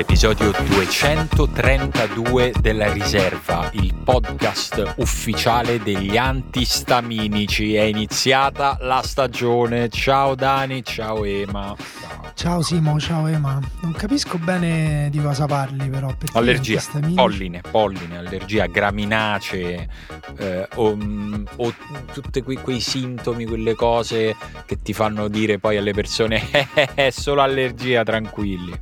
L'episodio 232 della riserva, il podcast ufficiale degli antistaminici. È iniziata la stagione. Ciao Dani, ciao Ema. Ciao Simo, ciao Ema. Non capisco bene di cosa parli però. Allergia, polline, polline, allergia, graminacee eh, o, o, tutti quei, quei, sintomi, quelle cose che ti fanno dire poi alle persone è solo allergia, tranquilli.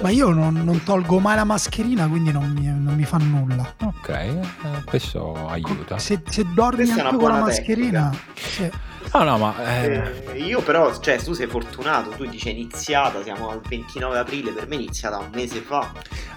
Ma io non, non, tolgo mai la mascherina, quindi non mi, non mi fa nulla. Ok, eh, questo aiuta. Se, se dormi anche con la mascherina... Sì. No, no, ma eh... Eh, io però, cioè, tu sei fortunato, tu dici è iniziata, siamo al 29 aprile, per me è iniziata un mese fa.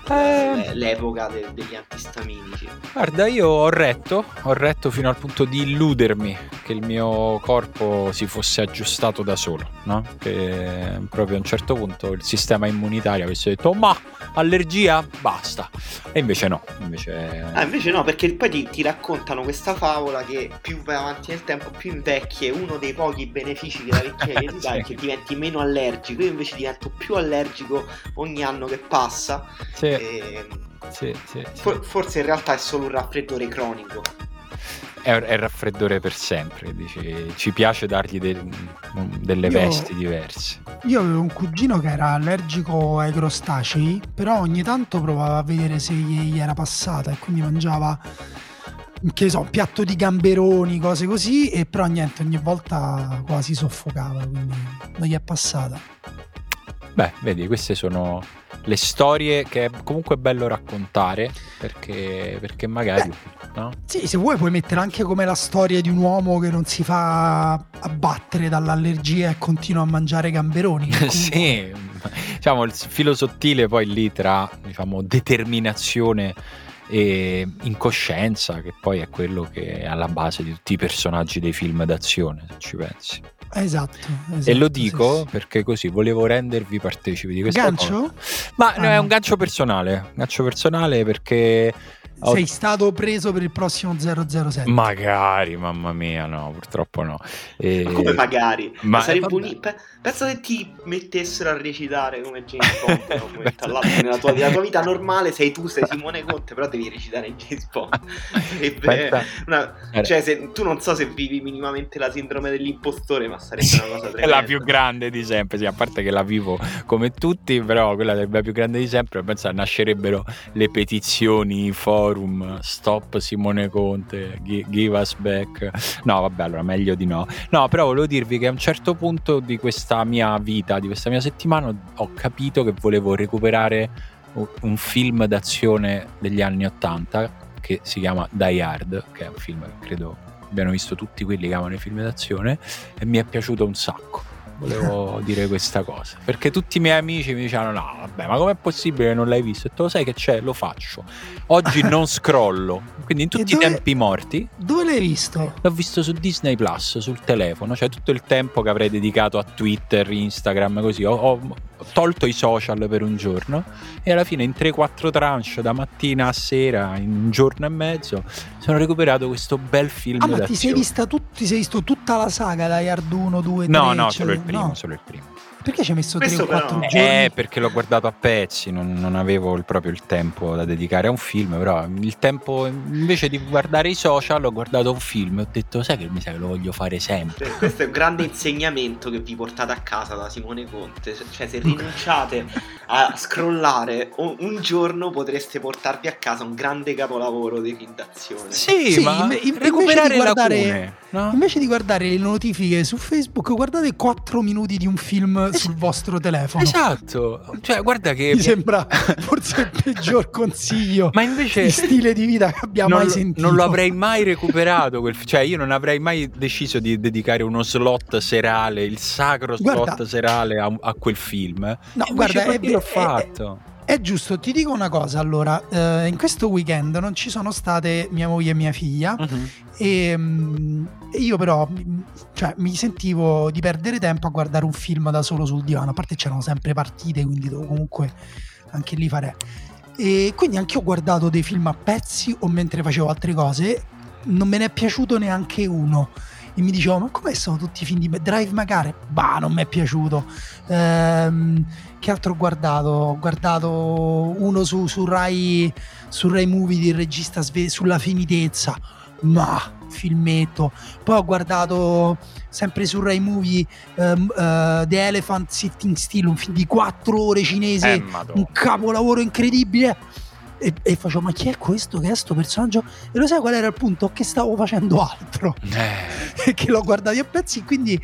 Eh... L'epoca de- degli antistaminici. Guarda, io ho retto, ho retto fino al punto di illudermi che il mio corpo si fosse aggiustato da solo, no? Che proprio a un certo punto il sistema immunitario avesse detto, ma allergia, basta. E invece no, invece... Ah, invece no, perché poi ti, ti raccontano questa favola che più vai avanti nel tempo, più invecchi e uno dei pochi benefici che la vecchiaia ti dà è che diventi meno allergico. Io invece divento più allergico ogni anno che passa. Sì. E... Sì, sì, For- forse in realtà è solo un raffreddore cronico. È, è raffreddore per sempre, dici. ci piace dargli de- delle io, vesti diverse. Io avevo un cugino che era allergico ai crostacei, però ogni tanto provava a vedere se gli era passata e quindi mangiava che so, piatto di gamberoni, cose così, e però niente, ogni volta quasi soffocava, quindi non gli è passata. Beh, vedi, queste sono le storie che è comunque bello raccontare perché, perché magari... Beh, no? Sì, se vuoi puoi mettere anche come la storia di un uomo che non si fa abbattere dall'allergia e continua a mangiare gamberoni. sì, diciamo il filo sottile poi lì tra diciamo, determinazione e incoscienza, che poi è quello che è alla base di tutti i personaggi dei film d'azione, se ci pensi. Esatto, esatto, e lo dico sì, sì. perché così volevo rendervi partecipi di questa gancio? cosa. Ma ah, no, è un gancio personale, un gancio personale perché sei stato preso per il prossimo 007. Magari, mamma mia, no, purtroppo no. E... Ma come magari? Ma, ma sarebbe un... Pensa se ti mettessero a recitare come James Bond no? nella, tua, nella tua vita normale sei tu, sei Simone Conte, però devi recitare James Bond. Una... Cioè, se... tu non so se vivi minimamente la sindrome dell'impostore, ma sarebbe una cosa tremenda. È la più grande di sempre, sì, a parte che la vivo come tutti, però quella sarebbe la più grande di sempre. Pensa, nascerebbero le petizioni, i forum forum, stop Simone Conte, give us back. No, vabbè, allora meglio di no. No, però volevo dirvi che a un certo punto di questa mia vita, di questa mia settimana, ho capito che volevo recuperare un film d'azione degli anni Ottanta che si chiama Die Hard, che è un film che credo abbiano visto tutti quelli che amano i film d'azione e mi è piaciuto un sacco volevo dire questa cosa. Perché tutti i miei amici mi dicevano: No, vabbè, ma com'è possibile che non l'hai visto? E tu lo sai che c'è, lo faccio. Oggi non scrollo. Quindi in tutti dove, i tempi morti. Dove l'hai visto? L'ho visto su Disney Plus, sul telefono. Cioè tutto il tempo che avrei dedicato a Twitter, Instagram, così. Ho, ho tolto i social per un giorno. E alla fine, in 3-4 tranche, da mattina a sera, in un giorno e mezzo, sono recuperato questo bel film. Ah, ma ti sei, vista tut- ti sei visto tutta la saga, da Yard 1, 2, 3? No, no, solo il primo, no. solo il primo. Perché ci hai messo 3 o 4 però... giorni? Eh, perché l'ho guardato a pezzi, non, non avevo il, proprio il tempo da dedicare a un film, però il tempo invece di guardare i social ho guardato un film e ho detto sai che mi sa che lo voglio fare sempre. Questo è un grande insegnamento che vi portate a casa da Simone Conte, cioè se rinunciate a scrollare un giorno potreste portarvi a casa un grande capolavoro di film d'azione. Sì, sì ma in, recuperare invece di, guardare, lacune, no? invece di guardare le notifiche su Facebook, guardate 4 minuti di un film sul vostro telefono. Esatto, cioè guarda che... Mi sembra forse il peggior consiglio ma invece, di stile di vita che abbiamo mai sentito. Non lo avrei mai recuperato, quel, cioè io non avrei mai deciso di dedicare uno slot serale, il sacro slot guarda, serale a, a, quel film. No, guarda, è, l'ho fatto. È, è giusto, ti dico una cosa allora, eh, in questo weekend non ci sono state mia moglie e mia figlia uh-huh. e um, io però cioè, mi sentivo di perdere tempo a guardare un film da solo sul divano, a parte c'erano sempre partite, quindi dovevo comunque anche lì fare. E quindi anche io ho guardato dei film a pezzi o mentre facevo altre cose, non me ne è piaciuto neanche uno e mi dicevo ma come sono tutti i film di Drive Magare? Bah, non mi è piaciuto. Ehm, che altro ho guardato? Ho guardato uno su, su, Rai, su Rai Movie del regista sve- sulla finitezza. Ma filmetto. Poi ho guardato sempre su Rai Movie um, uh, The Elephant Sitting Still, un film di 4 ore cinese, eh, un capolavoro incredibile e, e facevo ma chi è questo che è questo personaggio? E lo sai qual era il punto? Che stavo facendo altro. Eh. che l'ho guardato a pezzi quindi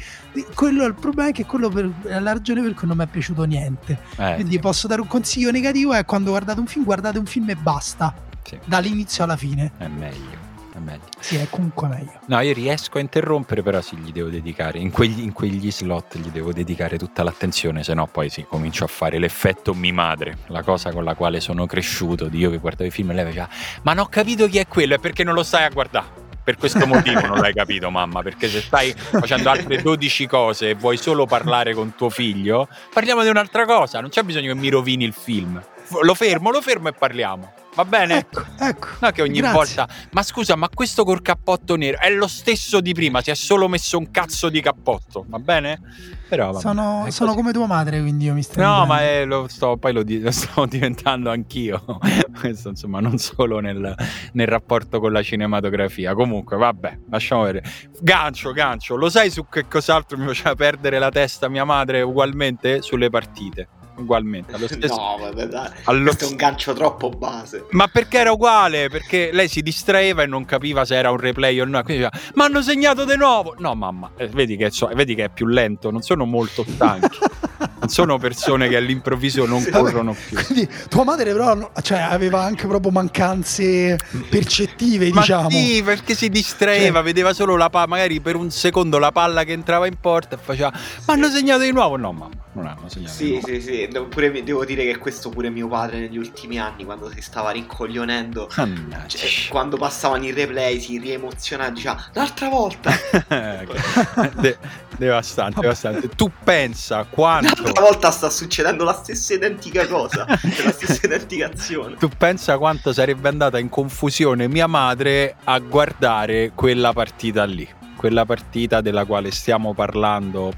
quello il problema è che quello per, è la ragione per cui non mi è piaciuto niente. Eh. quindi posso dare un consiglio negativo è quando guardate un film guardate un film e basta. Sì. dall'inizio alla fine. È meglio è meglio. Sì, è comunque meglio. No, io riesco a interrompere, però sì, gli devo dedicare, in quegli, in quegli slot gli devo dedicare tutta l'attenzione, se no poi sì, comincio a fare l'effetto mi madre, la cosa con la quale sono cresciuto, di io che guardavo i film e lei faceva, ma non ho capito chi è quello, è perché non lo stai a guardare. Per questo motivo non l'hai capito, mamma, perché se stai facendo altre 12 cose e vuoi solo parlare con tuo figlio, parliamo di un'altra cosa, non c'è bisogno che mi rovini il film. Lo fermo, lo fermo e parliamo. Va bene? Ecco, ecco. No, che ogni Grazie. volta. Ma scusa, ma questo col cappotto nero è lo stesso di prima, si è solo messo un cazzo di cappotto, va bene? Però vabbè, sono, sono come tua madre, quindi io mi sto. No, ma è, lo sto, poi lo, lo, sto diventando anch'io. Questo, insomma, non solo nel, nel, rapporto con la cinematografia. Comunque, vabbè, lasciamo vedere. Gancio, gancio, lo sai su che cos'altro mi faceva perdere la testa mia madre ugualmente? Sulle partite ugualmente. Allo stesso... No, vabbè, dai. Allo... Questo è un gancio troppo base. Ma perché era uguale? Perché lei si distraeva e non capiva se era un replay o no. Quindi diceva, ma hanno segnato di nuovo. No, mamma, eh, vedi, che so, vedi, che è più lento, non sono molto stanchi. non sono persone che all'improvviso non sì, corrono più. Quindi tua madre però cioè, aveva anche proprio mancanze percettive, ma diciamo. Sì, perché si distraeva, cioè... vedeva solo la palla, magari per un secondo la palla che entrava in porta e faceva, ma hanno segnato di nuovo. No, mamma, non hanno segnato sì, di nuovo. Sì, sì, pure, devo dire che questo pure mio padre negli ultimi anni, quando si stava rincoglionendo, cioè, quando passavano i replay si riemozionava, diceva, l'altra volta. De- devastante, devastante. Tu pensa quanto... L'altra volta sta succedendo la stessa identica cosa, la stessa identica azione. Tu pensa quanto sarebbe andata in confusione mia madre a guardare quella partita lì. Quella partita della quale stiamo parlando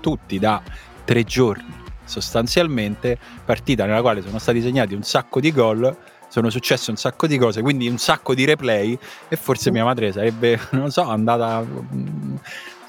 tutti da tre giorni sostanzialmente partita nella quale sono stati segnati un sacco di gol sono successe un sacco di cose, quindi un sacco di replay e forse mia madre sarebbe, non so, andata,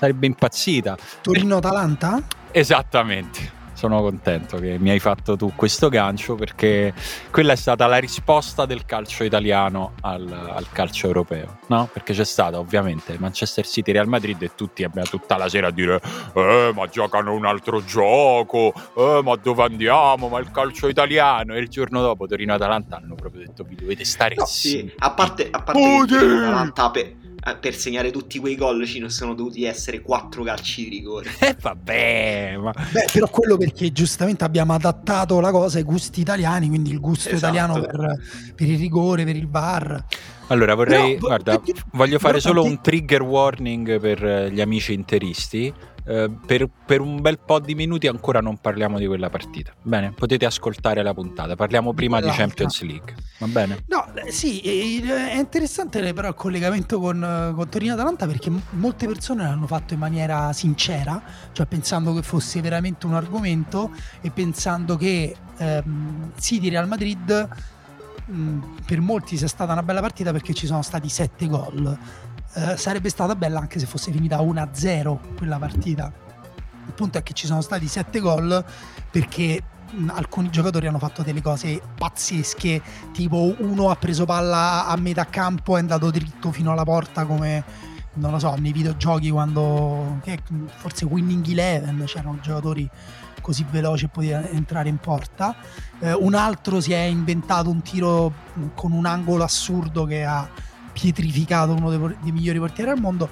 sarebbe impazzita. Torino-Atalanta? Esattamente sono contento che mi hai fatto tu questo gancio perché quella è stata la risposta del calcio italiano al, al calcio europeo, no? Perché c'è stata ovviamente Manchester City Real Madrid e tutti abbiamo tutta la sera a dire eh ma giocano un altro gioco, eh ma dove andiamo, ma il calcio italiano e il giorno dopo Torino Atalanta hanno proprio detto vi dovete stare no, sì, a parte, a parte che Atalanta eh, per segnare tutti quei gol ci non sono dovuti essere quattro calci di rigore. Eh vabbè, ma... Beh, però quello perché giustamente abbiamo adattato la cosa ai gusti italiani, quindi il gusto esatto. italiano per, per, il rigore, per il bar. Allora vorrei, però, guarda, perché, voglio fare solo un trigger warning per gli amici interisti. Eh, per, per, un bel po' di minuti ancora non parliamo di quella partita. Bene, potete ascoltare la puntata. Parliamo prima di Champions League. Va bene? No, sì, è interessante però il collegamento con, con Torino Atalanta perché molte persone l'hanno fatto in maniera sincera, cioè pensando che fosse veramente un argomento e pensando che ehm, City Real Madrid mh, per molti sia stata una bella partita perché ci sono stati sette gol eh, sarebbe stata bella anche se fosse finita 1-0 quella partita. Il punto è che ci sono stati 7 gol perché alcuni giocatori hanno fatto delle cose pazzesche, tipo uno ha preso palla a metà campo e è andato dritto fino alla porta come non lo so, nei videogiochi quando forse Winning Eleven c'erano giocatori così veloci e poteva entrare in porta. Eh, un altro si è inventato un tiro con un angolo assurdo che ha pietrificato uno dei, dei migliori portieri al mondo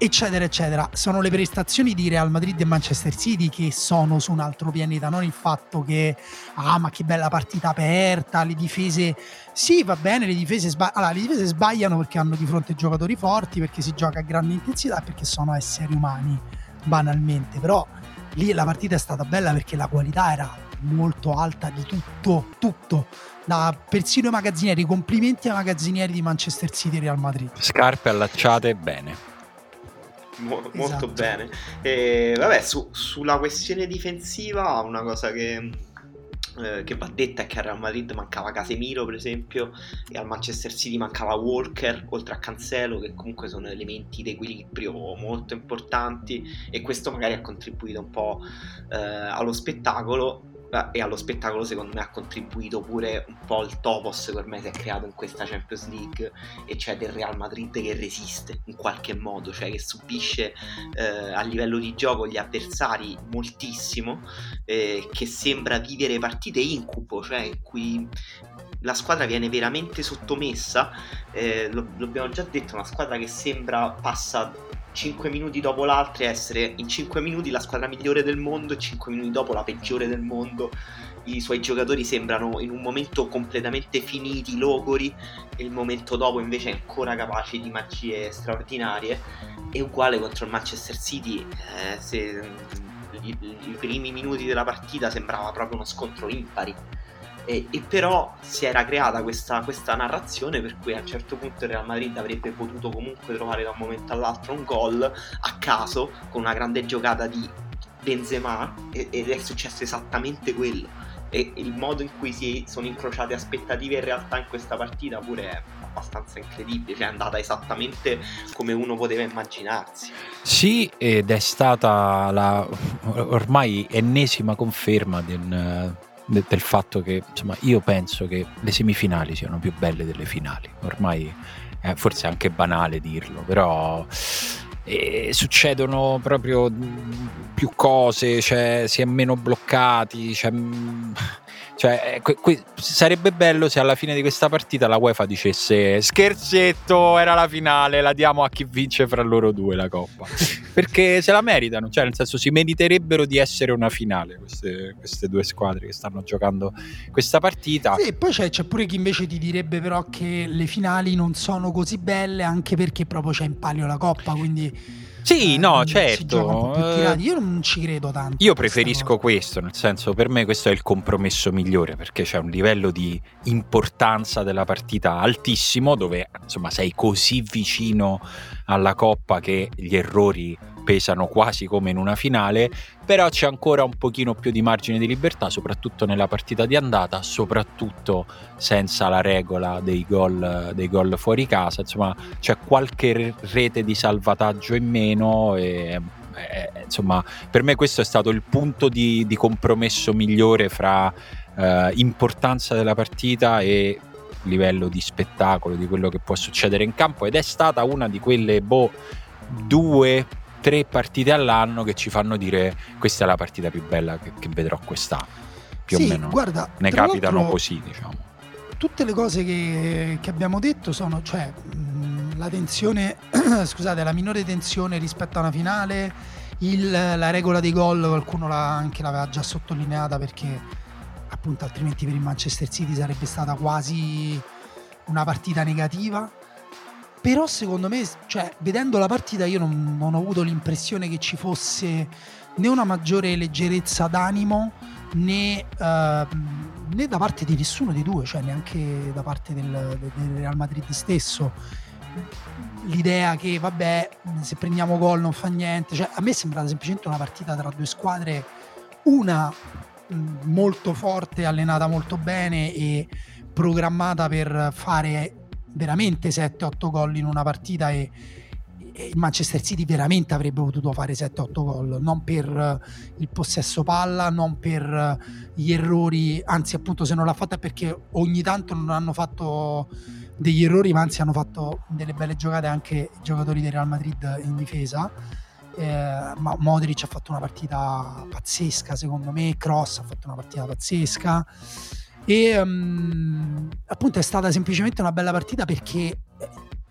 eccetera eccetera. Sono le prestazioni di Real Madrid e Manchester City che sono su un altro pianeta non il fatto che ah ma che bella partita aperta le difese sì va bene le difese, sbag- allora, le difese sbagliano perché hanno di fronte giocatori forti perché si gioca a grande intensità perché sono esseri umani banalmente. Però lì la partita è stata bella perché la qualità era molto alta di tutto tutto da persino i magazzinieri, complimenti ai magazzinieri di Manchester City e Real Madrid. Scarpe allacciate bene. Mo- esatto. Molto bene. E, vabbè, su, sulla questione difensiva, una cosa che, eh, che va detta è che a Real Madrid mancava Casemiro, per esempio, e al Manchester City mancava Walker, oltre a Cancelo, che comunque sono elementi di equilibrio molto importanti, e questo magari ha contribuito un po' eh, allo spettacolo e allo spettacolo secondo me ha contribuito pure un po' il topos che ormai si è creato in questa Champions League e cioè del Real Madrid che resiste in qualche modo, cioè che subisce eh, a livello di gioco gli avversari moltissimo, eh, che sembra vivere partite incubo, cioè in cui la squadra viene veramente sottomessa, eh, lo, l'abbiamo già detto, una squadra che sembra passa 5 minuti dopo l'altro essere in 5 minuti la squadra migliore del mondo e 5 minuti dopo la peggiore del mondo. I suoi giocatori sembrano in un momento completamente finiti, logori, e il momento dopo invece ancora capaci di magie straordinarie. E uguale contro il Manchester City, eh, se, i, i primi minuti della partita sembrava proprio uno scontro impari e, e, però si era creata questa, questa, narrazione per cui a un certo punto il Real Madrid avrebbe potuto comunque trovare da un momento all'altro un gol a caso con una grande giocata di Benzema ed è successo esattamente quello e il modo in cui si sono incrociate aspettative e realtà in questa partita pure è abbastanza incredibile, cioè è andata esattamente come uno poteva immaginarsi. Sì, ed è stata la ormai ennesima conferma del, del fatto che insomma io penso che le semifinali siano più belle delle finali. Ormai è forse anche banale dirlo però eh, succedono proprio più cose cioè si è meno bloccati cioè, cioè, eh, que- que- sarebbe bello se alla fine di questa partita la UEFA dicesse scherzetto, era la finale, la diamo a chi vince fra loro due la coppa. Perché se la meritano, cioè nel senso si meriterebbero di essere una finale queste, queste due squadre che stanno giocando questa partita. Sì, poi c'è, c'è, pure chi invece ti direbbe però che le finali non sono così belle anche perché proprio c'è in palio la coppa, quindi sì, eh, no, certo. Io non ci credo tanto. Io preferisco questo, nel senso, per me questo è il compromesso migliore perché c'è un livello di importanza della partita altissimo dove insomma sei così vicino alla coppa che gli errori pesano quasi come in una finale, però c'è ancora un pochino più di margine di libertà, soprattutto nella partita di andata, soprattutto senza la regola dei gol, dei gol fuori casa, insomma c'è qualche rete di salvataggio in meno e eh, insomma per me questo è stato il punto di, di compromesso migliore fra eh, importanza della partita e livello di spettacolo di quello che può succedere in campo ed è stata una di quelle boh, due tre partite all'anno che ci fanno dire questa è la partita più bella che, che vedrò quest'anno. Più sì, o meno guarda, ne capitano così, diciamo. Tutte le cose che, che abbiamo detto sono, cioè, mh, la tensione, scusate, la minore tensione rispetto a una finale, il, la regola dei gol, qualcuno l'ha, anche l'aveva già sottolineata perché appunto altrimenti per il Manchester City sarebbe stata quasi una partita negativa però secondo me, cioè, vedendo la partita io non, non ho avuto l'impressione che ci fosse né una maggiore leggerezza d'animo né, uh, né, da parte di nessuno dei due, cioè neanche da parte del, del Real Madrid stesso. L'idea che vabbè, se prendiamo gol non fa niente, cioè, a me è sembrata semplicemente una partita tra due squadre, una molto forte, allenata molto bene e programmata per fare veramente 7-8 gol in una partita e, il Manchester City veramente avrebbe potuto fare 7-8 gol, non per eh, il possesso palla, non per eh, gli errori, anzi appunto se non l'ha fatta è perché ogni tanto non hanno fatto degli errori, ma anzi hanno fatto delle belle giocate anche i giocatori del Real Madrid in difesa. Eh, Modric ha fatto una partita pazzesca secondo me, Cross ha fatto una partita pazzesca e um, appunto è stata semplicemente una bella partita perché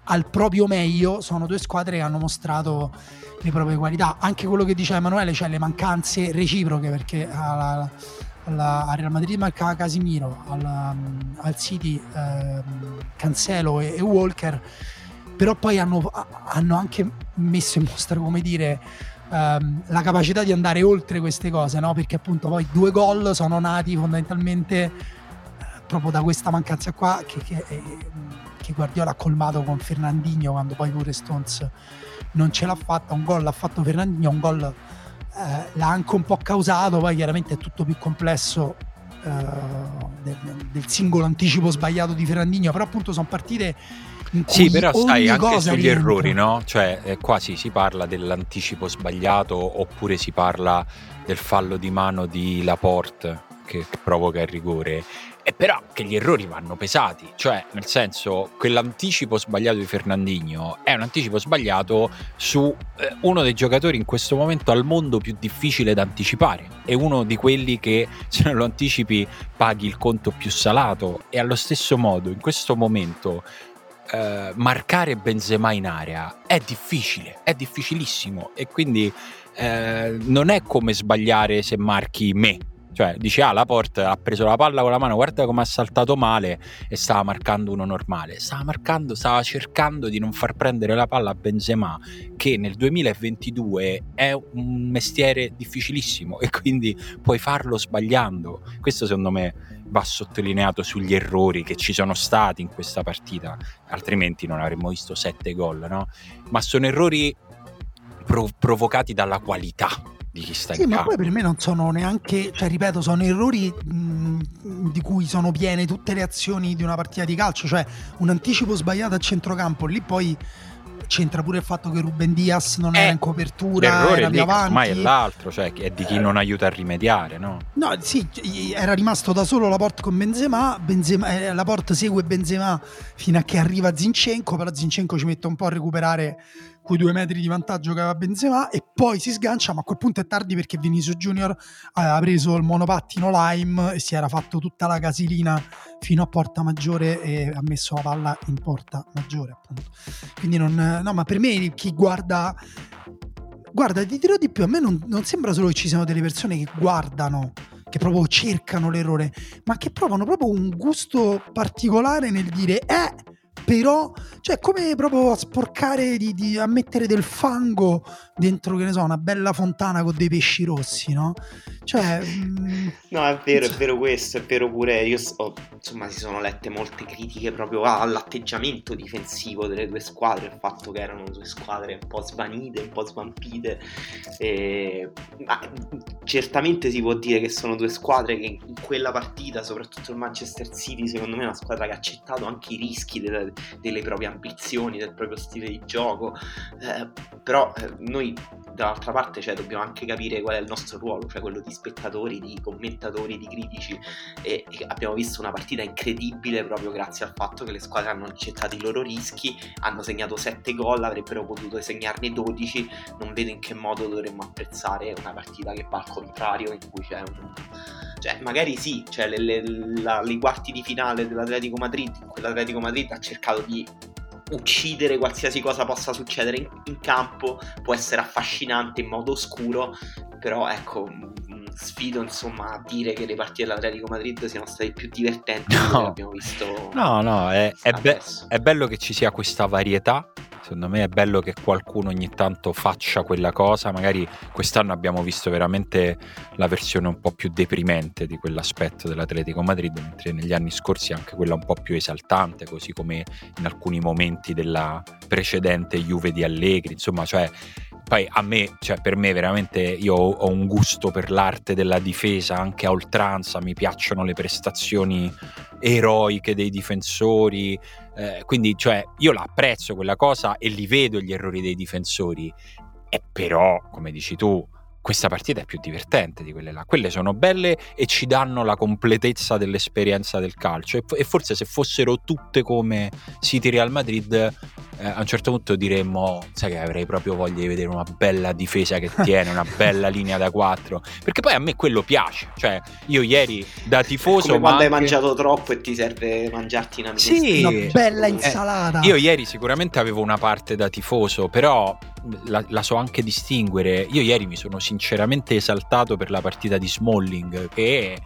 al proprio meglio sono due squadre che hanno mostrato le proprie qualità. Anche quello che diceva Emanuele, cioè le mancanze reciproche, perché alla, alla, al Real Madrid mancava Casimiro, alla, al City eh, Cancelo e, e, Walker, però poi hanno, hanno, anche messo in mostra, come dire, ehm, la capacità di andare oltre queste cose, no? perché appunto poi due gol sono nati fondamentalmente eh, proprio da questa mancanza qua che, che eh, che Guardiola ha colmato con Fernandinho quando poi pure Stones non ce l'ha fatta, un gol l'ha fatto Fernandinho, un gol eh, l'ha anche un po' causato, poi chiaramente è tutto più complesso eh, del, del, singolo anticipo sbagliato di Fernandinho, però appunto sono partite in cui sì, però sai anche sugli rientra. errori, no? Cioè, eh, quasi si parla dell'anticipo sbagliato oppure si parla del fallo di mano di Laporte che provoca il rigore e però che gli errori vanno pesati, cioè nel senso quell'anticipo sbagliato di Fernandinho è un anticipo sbagliato su eh, uno dei giocatori in questo momento al mondo più difficile da anticipare, è uno di quelli che se non lo anticipi paghi il conto più salato e allo stesso modo in questo momento eh, marcare Benzema in area è difficile, è difficilissimo e quindi eh, non è come sbagliare se marchi me cioè, dice, ah, la porta ha preso la palla con la mano, guarda come ha saltato male e stava marcando uno normale. Stava marcando, stava cercando di non far prendere la palla a Benzema, che nel 2022 è un mestiere difficilissimo e quindi puoi farlo sbagliando. Questo secondo me va sottolineato sugli errori che ci sono stati in questa partita, altrimenti non avremmo visto sette gol, no? Ma sono errori prov- provocati dalla qualità di chi sta sì, in ma campo. poi per me non sono neanche, cioè ripeto, sono errori mh, di cui sono piene tutte le azioni di una partita di calcio, cioè un anticipo sbagliato a centrocampo, lì poi c'entra pure il fatto che Ruben Diaz non eh, era in copertura, era più avanti. ormai è l'altro, cioè è di chi eh. non aiuta a rimediare, no? No, sì, era rimasto da solo la porta con Benzema, Benzema eh, la porta segue Benzema fino a che arriva Zinchenko, però Zinchenko ci mette un po' a recuperare quei due metri di vantaggio che aveva Benzema e poi si sgancia ma a quel punto è tardi perché Vinicius Junior aveva preso il monopattino Lime e si era fatto tutta la casilina fino a porta maggiore e ha messo la palla in porta maggiore appunto. Quindi non no ma per me chi guarda guarda ti dirò di più a me non, non sembra solo che ci siano delle persone che guardano che proprio cercano l'errore ma che provano proprio un gusto particolare nel dire eh però cioè come proprio a sporcare di, di, a mettere del fango dentro che ne so una bella fontana con dei pesci rossi no? Cioè mm, no è vero è vero questo è vero pure. Io ho, insomma si sono lette molte critiche proprio all'atteggiamento difensivo delle due squadre il fatto che erano due squadre un po' svanite un po' svampite e, ma certamente si può dire che sono due squadre che in quella partita soprattutto il Manchester City secondo me è una squadra che ha accettato anche i rischi delle, delle proprie ambizioni, del proprio stile di gioco, eh, però eh, noi dall'altra parte cioè, dobbiamo anche capire qual è il nostro ruolo, cioè quello di spettatori, di commentatori, di critici. E, e abbiamo visto una partita incredibile proprio grazie al fatto che le squadre hanno accettato i loro rischi, hanno segnato 7 gol, avrebbero potuto segnarne 12, non vedo in che modo dovremmo apprezzare una partita che va al contrario, in cui c'è un... Cioè, magari sì, cioè, le, le, la, i quarti di finale dell'Atletico Madrid, in cui l'Atletico Madrid ha cercato di uccidere qualsiasi cosa possa succedere in, in, campo può essere affascinante in modo oscuro però ecco sfido insomma a dire che le partite dell'Atletico Madrid siano state più divertenti no. che abbiamo visto. No, no, è, è, be- è bello che ci sia questa varietà Secondo me è bello che qualcuno ogni tanto faccia quella cosa. Magari quest'anno abbiamo visto veramente la versione un po' più deprimente di quell'aspetto dell'Atletico Madrid, mentre negli anni scorsi anche quella un po' più esaltante, così come in alcuni momenti della precedente Juve di Allegri. Insomma, cioè poi a me, cioè per me veramente io ho un gusto per l'arte della difesa anche a oltranza, mi piacciono le prestazioni eroiche dei difensori, eh, quindi cioè, io la apprezzo quella cosa e li vedo gli errori dei difensori, e però, come dici tu, questa partita è più divertente di quelle là. Quelle sono belle e ci danno la completezza dell'esperienza del calcio. E, forse se fossero tutte come City Real Madrid, eh, a un certo punto diremmo: Sai che avrei proprio voglia di vedere una bella difesa che tiene, una bella linea da 4. Perché poi a me quello piace. Cioè, io ieri da tifoso. Come quando anche... hai mangiato troppo e ti serve mangiarti una, sì, una bella insalata. Eh, io ieri sicuramente avevo una parte da tifoso, però la, la, so anche distinguere. Io ieri mi sono sinceramente esaltato per la partita di Smalling che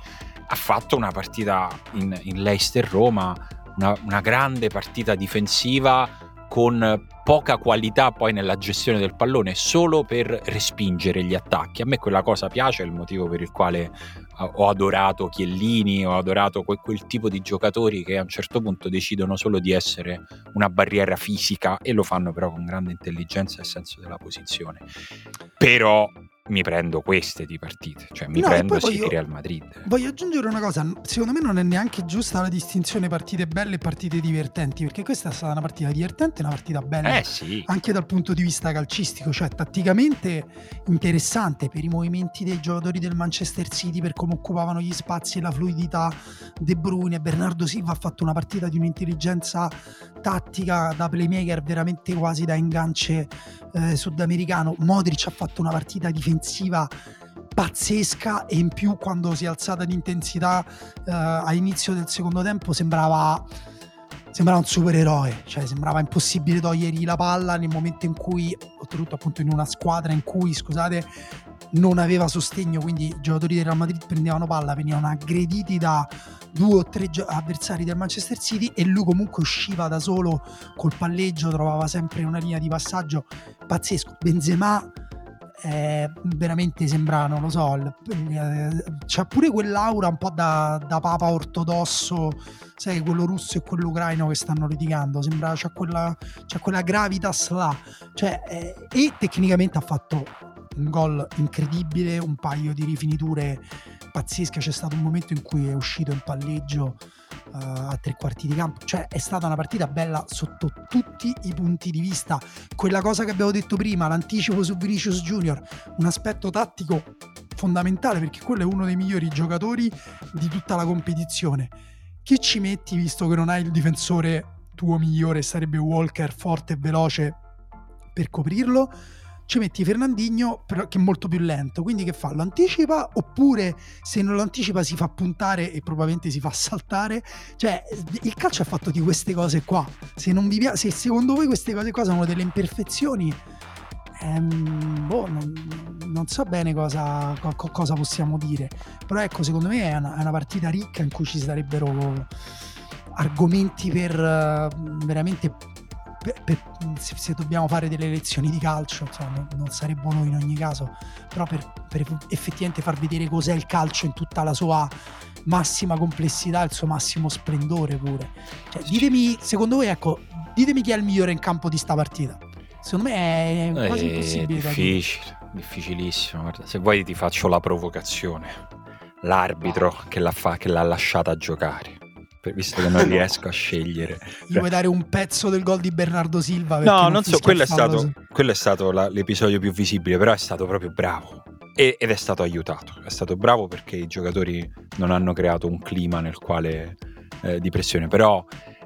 ha fatto una partita in, in Leicester-Roma, una, una grande partita difensiva con poca qualità poi nella gestione del pallone solo per respingere gli attacchi. A me quella cosa piace, è il motivo per il quale ho adorato Chiellini, ho adorato quel, quel, tipo di giocatori che a un certo punto decidono solo di essere una barriera fisica e lo fanno però con grande intelligenza e senso della posizione. Però mi prendo queste di partite, cioè mi no, prendo City Real Madrid. Voglio aggiungere una cosa, secondo me non è neanche giusta la distinzione partite belle e partite divertenti, perché questa è stata una partita divertente e una partita bella, eh sì. anche dal punto di vista calcistico, cioè tatticamente interessante per i movimenti dei giocatori del Manchester City, per come occupavano gli spazi e la fluidità De Bruyne, Bernardo Silva ha fatto una partita di un'intelligenza tattica da playmaker veramente quasi da ingance eh, sudamericano, Modric ha fatto una partita difensiva pazzesca e in più quando si è alzata l'intensità eh, all'inizio del secondo tempo sembrava sembrava un supereroe, cioè sembrava impossibile togliergli la palla nel momento in cui, oltretutto appunto in una squadra in cui, scusate, non aveva sostegno, quindi i giocatori del Real Madrid prendevano palla, venivano aggrediti da due o tre gio- avversari del Manchester City e lui comunque usciva da solo col palleggio, trovava sempre una linea di passaggio pazzesco. Benzema eh, veramente sembra, non lo so, eh, c'ha pure quell'aura un po' da, da, papa ortodosso, sai, quello russo e quello ucraino che stanno litigando, sembra c'ha quella, c'ha quella gravitas là, cioè, eh, e tecnicamente ha fatto un gol incredibile, un paio di rifiniture pazzesche, c'è stato un momento in cui è uscito in palleggio uh, a tre quarti di campo, cioè è stata una partita bella sotto tutti i punti di vista. Quella cosa che abbiamo detto prima, l'anticipo su Vinicius Junior, un aspetto tattico fondamentale perché quello è uno dei migliori giocatori di tutta la competizione. Chi ci metti visto che non hai il difensore tuo migliore, sarebbe Walker forte e veloce per coprirlo? Ci metti Fernandinho però, che è molto più lento, quindi che fa? Lo anticipa oppure se non lo anticipa si fa puntare e probabilmente si fa saltare? Cioè il calcio è fatto di queste cose qua, se, non vi piace, se secondo voi queste cose qua sono delle imperfezioni, ehm, boh, non, non, so bene cosa, co- cosa, possiamo dire, però ecco secondo me è una, è una partita ricca in cui ci sarebbero argomenti per uh, veramente per, per, se, se, dobbiamo fare delle lezioni di calcio, insomma, non, non saremmo noi in ogni caso, però per, per, effettivamente far vedere cos'è il calcio in tutta la sua massima complessità, il suo massimo splendore pure. Cioè, ditemi, secondo voi, ecco, ditemi chi è il migliore in campo di sta partita. Secondo me è quasi è impossibile. Difficile, difficilissimo. Guarda, se vuoi ti faccio la provocazione. L'arbitro che l'ha, fa, che l'ha lasciata giocare visto che non riesco a scegliere. Gli vuoi dare un pezzo del gol di Bernardo Silva? No, non, non so, quello è stato, quello è stato la, l'episodio più visibile, però è stato proprio bravo. E, ed è stato aiutato, è stato bravo perché i giocatori non hanno creato un clima nel quale eh, di pressione, però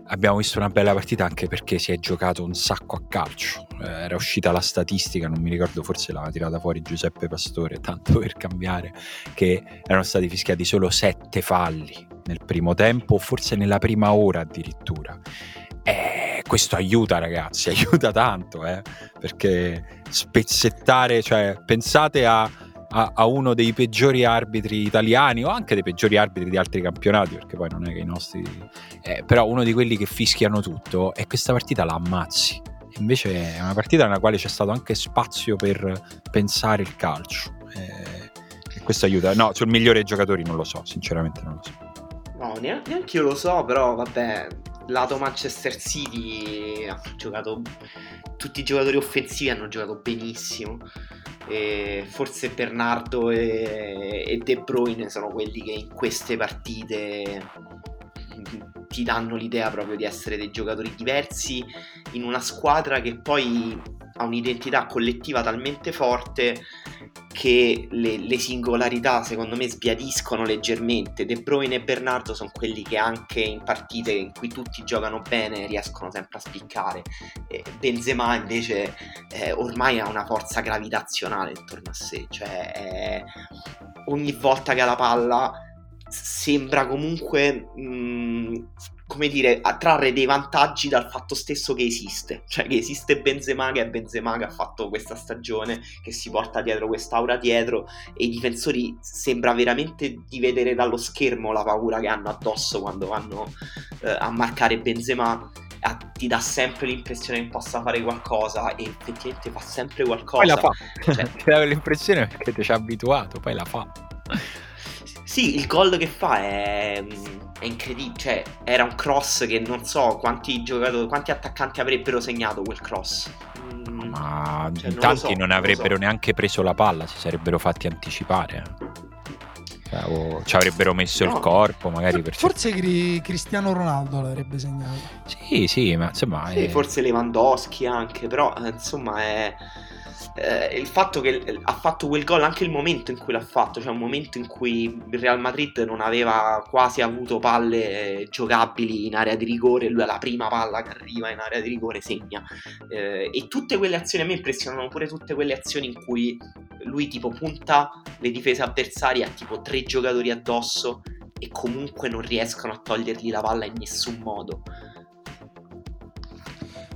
abbiamo visto una bella partita anche perché si è giocato un sacco a calcio. Eh, era uscita la statistica, non mi ricordo, forse l'aveva tirata fuori Giuseppe Pastore, tanto per cambiare, che erano stati fischiati solo sette falli nel primo tempo, forse nella prima ora addirittura. E questo aiuta ragazzi, aiuta tanto, eh? perché spezzettare, cioè pensate a a, a, uno dei peggiori arbitri italiani o anche dei peggiori arbitri di altri campionati, perché poi non è che i nostri... Eh, però uno di quelli che fischiano tutto e questa partita la ammazzi. Invece è una partita nella quale c'è stato anche spazio per pensare il calcio. Eh, questo aiuta. No, sul migliore dei giocatori non lo so, sinceramente non lo so. No, neanche io lo so, però vabbè, lato Manchester City ha giocato tutti i giocatori offensivi hanno giocato benissimo. E forse Bernardo e, e De Bruyne sono quelli che in queste partite ti danno l'idea proprio di essere dei giocatori diversi in una squadra che poi ha un'identità collettiva talmente forte che le, le, singolarità secondo me sbiadiscono leggermente. De Bruyne e Bernardo sono quelli che anche in partite in cui tutti giocano bene riescono sempre a spiccare. Benzema invece eh, ormai ha una forza gravitazionale intorno a sé, cioè eh, ogni volta che ha la palla sembra comunque mh, mm, come dire, trarre dei vantaggi dal fatto stesso che esiste, cioè che esiste Benzema che è Benzema che ha fatto questa stagione, che si porta dietro quest'aura dietro e i difensori sembra veramente di vedere dallo schermo la paura che hanno addosso quando vanno eh, a marcare Benzema ti dà sempre l'impressione che possa fare qualcosa e effettivamente fa sempre qualcosa. Poi la fa, cioè, ti dà l'impressione perché ti ci ha abituato, poi la fa. Sì, il gol che fa è, è incredibile. Cioè, era un cross che non so quanti giocatori, quanti attaccanti avrebbero segnato quel cross. Mm, Ma cioè, in tanti non, so, non avrebbero so. neanche preso la palla, si sarebbero fatti anticipare. Cioè, o ci avrebbero messo no, il corpo, magari per Forse cri- Cristiano Ronaldo l'avrebbe segnato. Sì, sì, ma insomma. Sì, è... forse Lewandowski anche, però eh, insomma è eh, il fatto che ha fatto quel gol anche il momento in cui l'ha fatto, cioè un momento in cui il Real Madrid non aveva quasi avuto palle eh, giocabili in area di rigore, lui ha la prima palla che arriva in area di rigore segna. Eh, e tutte quelle azioni a me impressionano pure tutte quelle azioni in cui lui tipo punta le difese avversarie a tipo tre giocatori addosso e comunque non riescono a togliergli la palla in nessun modo.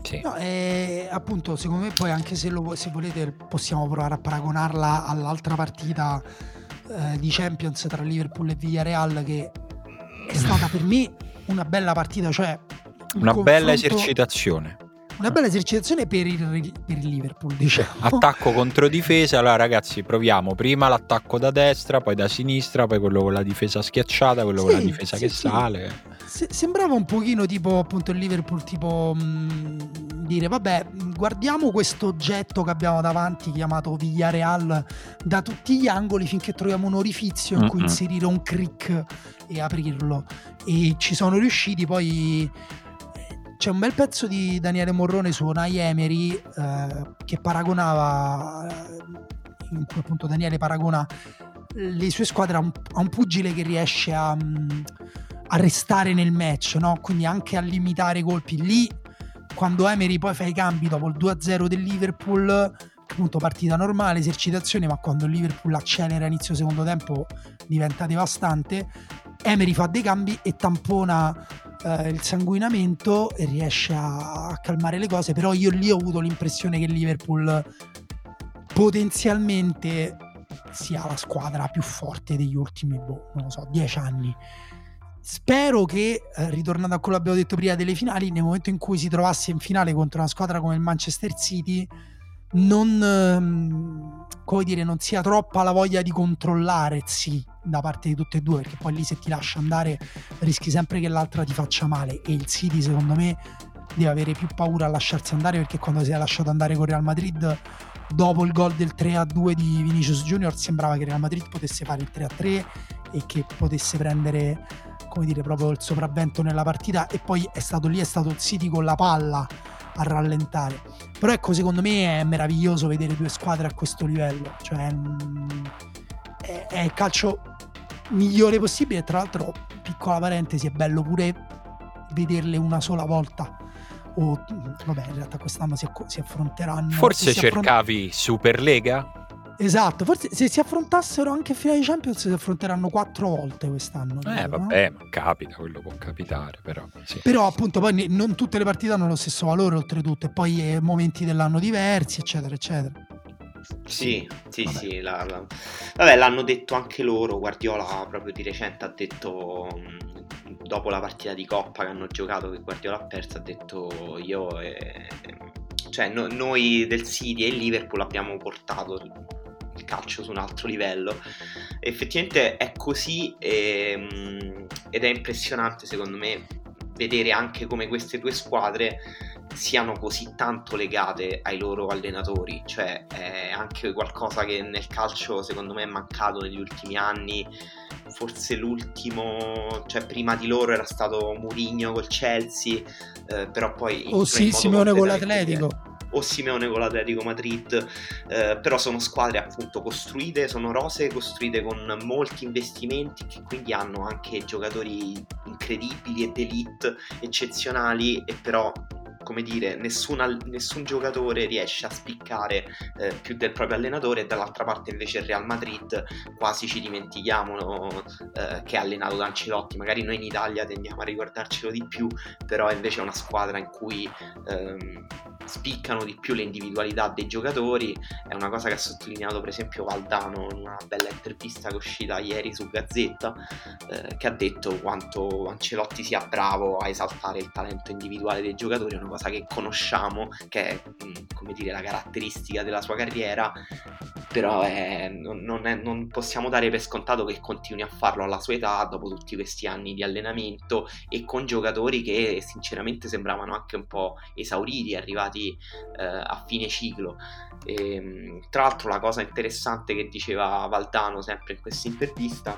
Sì. No, e, appunto, secondo me poi anche se, lo, se volete possiamo provare a paragonarla all'altra partita eh, di Champions tra Liverpool e Villarreal che è stata per me una bella partita, cioè una bella esercitazione. Una bella esercitazione per il, per il, Liverpool, diciamo. Attacco contro difesa. Allora, ragazzi, proviamo prima l'attacco da destra, poi da sinistra, poi quello con la difesa schiacciata, quello sì, con la difesa sì, che sì. sale. Se, sembrava un pochino tipo appunto il Liverpool, tipo mh, mm, dire vabbè, guardiamo questo oggetto che abbiamo davanti chiamato Villarreal da tutti gli angoli finché troviamo un orifizio in cui inserire un crick e aprirlo. E ci sono riusciti poi c'è un bel pezzo di Daniele Morrone su Onai Emery eh, che paragonava, eh, in cui appunto Daniele paragona le sue squadre a un, a un pugile che riesce a, mm, a restare nel match, no? quindi anche a limitare i colpi. Lì, quando Emery poi fa i cambi dopo il 2-0 del Liverpool, appunto partita normale, esercitazione, ma quando il Liverpool accelera inizio secondo tempo diventa devastante. Emery fa dei cambi e tampona eh, il sanguinamento e riesce a, a, calmare le cose, però io lì ho avuto l'impressione che Liverpool potenzialmente sia la squadra più forte degli ultimi, boh, non lo so, dieci anni. Spero che, eh, ritornando a quello che abbiamo detto prima delle finali, nel momento in cui si trovasse in finale contro una squadra come il Manchester City, non, ehm, dire, non sia troppa la voglia di controllare, sì, da parte di tutte e due, perché poi lì se ti lascia andare rischi sempre che l'altra ti faccia male. E il City secondo me deve avere più paura a lasciarsi andare perché quando si è lasciato andare con Real Madrid dopo il gol del 3-2 di Vinicius Junior sembrava che Real Madrid potesse fare il 3-3 e che potesse prendere come dire proprio il sopravvento nella partita. E poi è stato lì è stato il City con la palla a rallentare. Però ecco, secondo me è meraviglioso vedere due squadre a questo livello, cioè mm, è, è il calcio migliore possibile. Tra l'altro, piccola parentesi, è bello pure vederle una sola volta. O vabbè, in realtà quest'anno si, si affronteranno. Forse si cercavi affront- Superlega? Esatto, forse se si affrontassero anche finali Champions si affronteranno quattro volte quest'anno. Eh credo, vabbè, no? ma capita, quello può capitare però. Sì. Però appunto poi non tutte le partite hanno lo stesso valore oltretutto e poi eh, momenti dell'anno diversi eccetera eccetera. Sì, sì, Vabbè. sì. La, la... Vabbè, l'hanno detto anche loro. Guardiola proprio di recente ha detto, dopo la partita di Coppa che hanno giocato, che Guardiola ha perso, ha detto io... Eh, cioè, no, noi del City e Liverpool abbiamo portato il calcio su un altro livello. Effettivamente è così e, ehm, ed è impressionante secondo me vedere anche come queste due squadre siano così tanto legate ai loro allenatori, cioè è anche qualcosa che nel calcio secondo me è mancato negli ultimi anni, forse l'ultimo, cioè prima di loro era stato Mourinho col Chelsea, eh, però poi... Oh sì, Simeone con l'Atletico. o Simeone con l'Atletico Madrid, eh, però sono squadre appunto costruite, sono rose costruite con molti investimenti che quindi hanno anche giocatori incredibili ed elite eccezionali e però come dire, nessuna, nessun giocatore riesce a spiccare eh, più del proprio allenatore e dall'altra parte invece il Real Madrid quasi ci dimentichiamo eh, che ha allenato da Ancelotti, magari noi in Italia tendiamo a ricordarcelo di più, però invece è una squadra in cui ehm, spiccano di più le individualità dei giocatori, è una cosa che ha sottolineato per esempio Valdano in una bella intervista che è uscita ieri su Gazzetta, eh, che ha detto quanto Ancelotti sia bravo a esaltare il talento individuale dei giocatori, è una cosa cosa che conosciamo, che è mm, come dire la caratteristica della sua carriera, però è, non, è, non, possiamo dare per scontato che continui a farlo alla sua età dopo tutti questi anni di allenamento e con giocatori che sinceramente sembravano anche un po' esauriti, arrivati eh, a fine ciclo. E, ehm, tra l'altro la cosa interessante che diceva Valdano sempre in questa intervista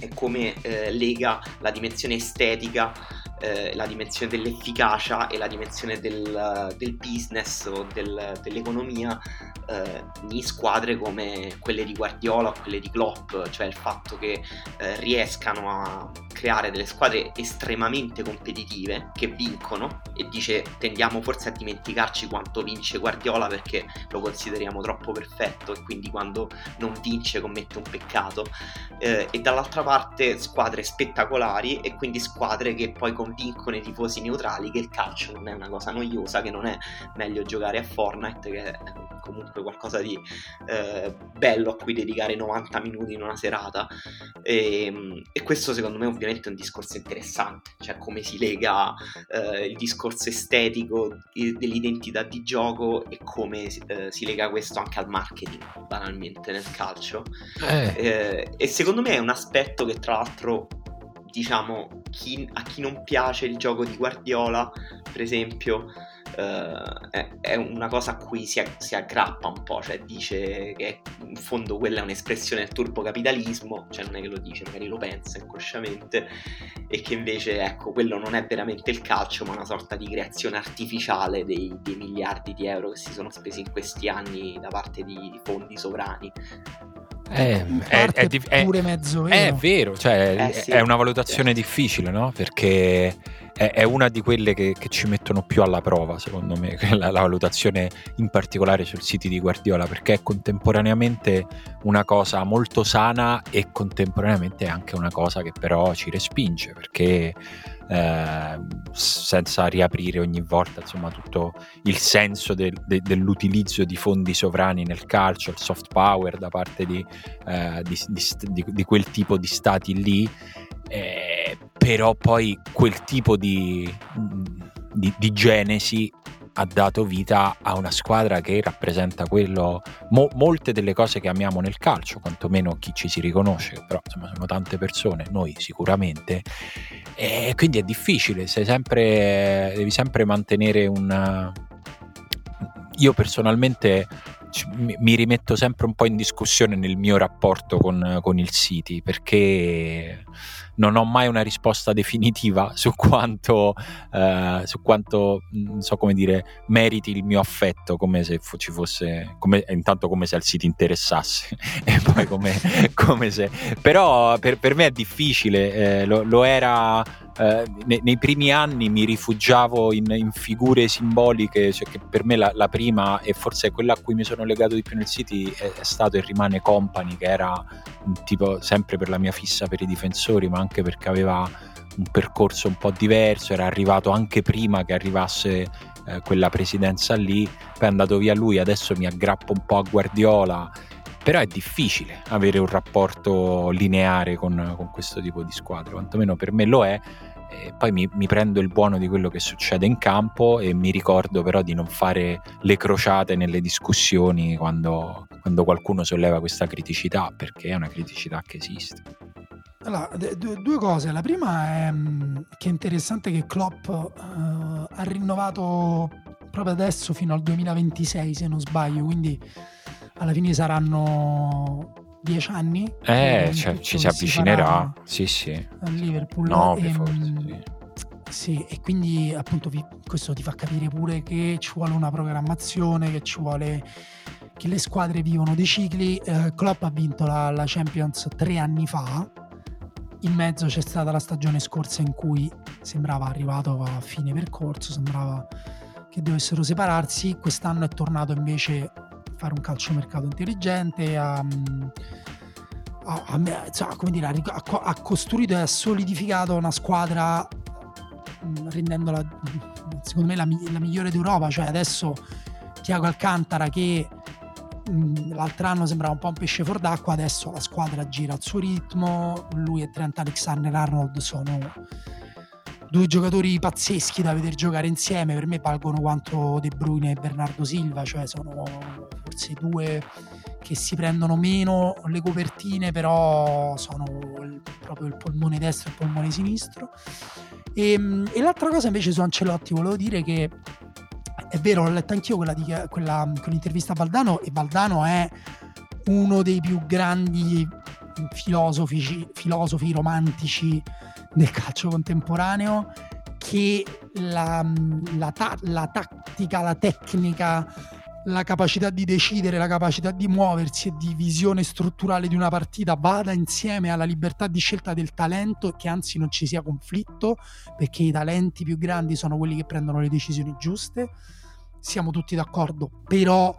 è come eh, lega la dimensione estetica eh, la dimensione dell'efficacia e la dimensione del, del business o del, dell'economia eh, in squadre come quelle di Guardiola o quelle di Klopp, cioè il fatto che eh, riescano a creare delle squadre estremamente competitive che vincono e dice tendiamo forse a dimenticarci quanto vince Guardiola perché lo consideriamo troppo perfetto e quindi quando non vince commette un peccato. Eh, e dall'altra parte squadre spettacolari e quindi squadre che poi convincono i tifosi neutrali che il calcio non è una cosa noiosa, che non è meglio giocare a Fortnite che è comunque qualcosa di eh, bello a cui dedicare 90 minuti in una serata e, ehm, e questo secondo me ovviamente è un discorso interessante, cioè come si lega eh, il discorso estetico dell'identità di gioco e come eh, si lega questo anche al marketing, banalmente, nel calcio. Eh. eh e secondo me è un aspetto che tra l'altro diciamo chi, a chi non piace il gioco di Guardiola, per esempio, è, è, una cosa a cui si, si, aggrappa un po', cioè dice che in fondo quella è un'espressione del turbocapitalismo, cioè non è che lo dice, magari lo pensa inconsciamente, e che invece ecco, quello non è veramente il calcio, ma una sorta di creazione artificiale dei, dei miliardi di euro che si sono spesi in questi anni da parte di fondi sovrani. Eh, è, è, è, pure mezzo vero. È vero, cioè eh, sì. è una valutazione difficile, no? Perché è, una di quelle che, che, ci mettono più alla prova, secondo me, la, la, valutazione in particolare sul sito di Guardiola, perché è contemporaneamente una cosa molto sana e contemporaneamente anche una cosa che però ci respinge, perché eh, senza riaprire ogni volta insomma, tutto il senso de, de, dell'utilizzo di fondi sovrani nel calcio, il soft power da parte di, eh, di, di quel tipo di stati lì eh, però poi quel tipo di, di, di, genesi ha dato vita a una squadra che rappresenta quello, mo, molte delle cose che amiamo nel calcio, quantomeno chi ci si riconosce, però insomma sono tante persone, noi sicuramente, e quindi è difficile, sempre, devi sempre mantenere un... Io personalmente mi rimetto sempre un po' in discussione nel mio rapporto con, con il City perché non ho mai una risposta definitiva su quanto, eh, su quanto non so come dire, meriti il mio affetto, come se ci fosse, come, intanto come se al sito interessasse, e poi come, come se... Però per, per, me è difficile, eh, lo, lo, era... Eh, nei, nei, primi anni mi rifugiavo in, in figure simboliche, cioè che per me la, la, prima e forse quella a cui mi sono legato di più nel City è, è stato e rimane Company, che era un tipo sempre per la mia fissa per i difensori, ma anche perché aveva un percorso un po' diverso, era arrivato anche prima che arrivasse eh, quella presidenza lì, poi è andato via lui, adesso mi aggrappo un po' a Guardiola, però è difficile avere un rapporto lineare con, con questo tipo di squadre, quantomeno per me lo è. Poi mi, mi, prendo il buono di quello che succede in campo e mi ricordo però di non fare le crociate nelle discussioni quando, quando qualcuno solleva questa criticità, perché è una criticità che esiste. Allora, due cose. La prima è mm, che è interessante che Klopp uh, ha rinnovato proprio adesso fino al 2026, se non sbaglio, quindi alla fine saranno dieci anni. Eh, cioè, ci si avvicinerà. Sì, sì. A Liverpool. No, e, forse, mm, sì. Sì, e quindi appunto vi, questo ti fa capire pure che ci vuole una programmazione, che ci vuole che le squadre vivono dei cicli. Eh, Klopp ha vinto la, la Champions tre anni fa in mezzo c'è stata la stagione scorsa in cui sembrava arrivato a fine percorso, sembrava che dovessero separarsi, quest'anno è tornato invece fare un calciomercato intelligente, a, a, a, dire, ha, costruito e ha solidificato una squadra rendendola secondo me la, la migliore d'Europa, cioè adesso Tiago Alcantara che l'altro anno sembrava un po' un pesce fuor d'acqua, adesso la squadra gira al suo ritmo, lui e Trent Alexander-Arnold sono due giocatori pazzeschi da vedere giocare insieme, per me valgono quanto De Bruyne e Bernardo Silva, cioè sono forse due che si prendono meno le copertine, però sono il, proprio il polmone destro e il polmone sinistro. E, e l'altra cosa invece su Ancelotti, volevo dire che è vero, l'ho letta anch'io quella, di, quella, quell'intervista a Valdano e Valdano è uno dei più grandi filosofi, filosofi romantici del calcio contemporaneo che la, la, ta- la tattica, la tecnica, la capacità di decidere, la capacità di muoversi e di visione strutturale di una partita vada insieme alla libertà di scelta del talento e che anzi non ci sia conflitto perché i talenti più grandi sono quelli che prendono le decisioni giuste. Siamo tutti d'accordo, però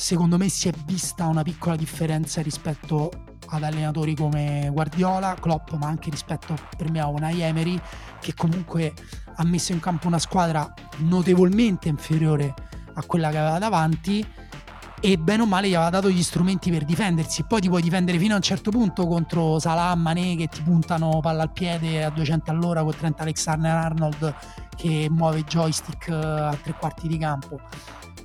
secondo me si è vista una piccola differenza rispetto ad allenatori come Guardiola, Klopp, ma anche rispetto per me a Unai Emery, che comunque ha messo in campo una squadra notevolmente inferiore a quella che aveva davanti e bene o male gli aveva dato gli strumenti per difendersi. Poi ti puoi difendere fino a un certo punto contro Salah, Mané che ti puntano palla al piede a 200 all'ora con Trent Alexander-Arnold che muove joystick eh, a tre quarti di campo.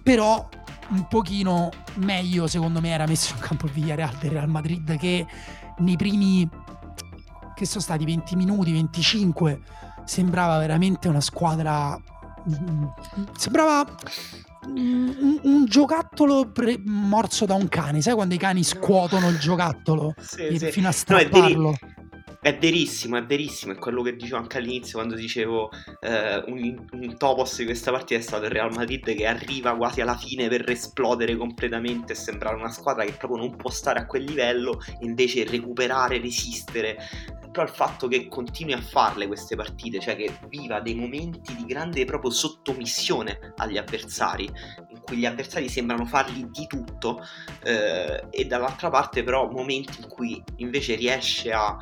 Però un pochino meglio secondo me era messo in campo il Villarreal del Real Madrid che nei primi che sono stati 20 minuti, 25 sembrava veramente una squadra mm, sembrava un, un giocattolo pre- morso da un cane, sai quando i cani scuotono il giocattolo sì, sì. fino a strapparlo? No, è verissimo, è verissimo, è quello che dicevo anche all'inizio quando dicevo eh, un, un, topos di questa partita è stato il Real Madrid che arriva quasi alla fine per esplodere completamente e sembrare una squadra che proprio non può stare a quel livello, invece recuperare, resistere, però il fatto che continui a farle queste partite, cioè che viva dei momenti di grande proprio sottomissione agli avversari, in cui gli avversari sembrano fargli di tutto, eh, e dall'altra parte però momenti in cui invece riesce a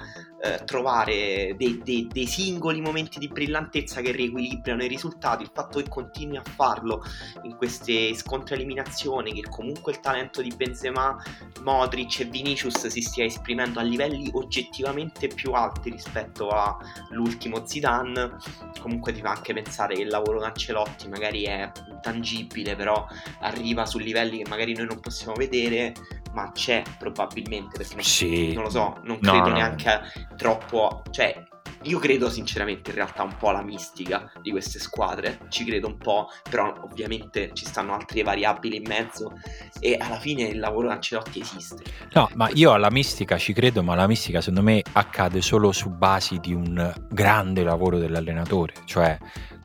eh, trovare dei, dei, dei, singoli momenti di brillantezza che riequilibrano i risultati, il fatto che continui a farlo in questi scontri eliminazione, che comunque il talento di Benzema, Modric e Vinicius si stia esprimendo a livelli oggettivamente più alti rispetto all'ultimo Zidane, comunque ti fa anche pensare che il lavoro di Ancelotti magari è intangibile, però arriva su livelli che magari noi non possiamo vedere ma c'è probabilmente perché non, sì. non lo so, non credo no, no. neanche troppo, cioè io credo sinceramente in realtà un po' alla mistica di queste squadre, ci credo un po', però ovviamente ci stanno altre variabili in mezzo e alla fine il lavoro di Ancelotti esiste. No, ma io alla mistica ci credo, ma la mistica secondo me accade solo su basi di un grande lavoro dell'allenatore, cioè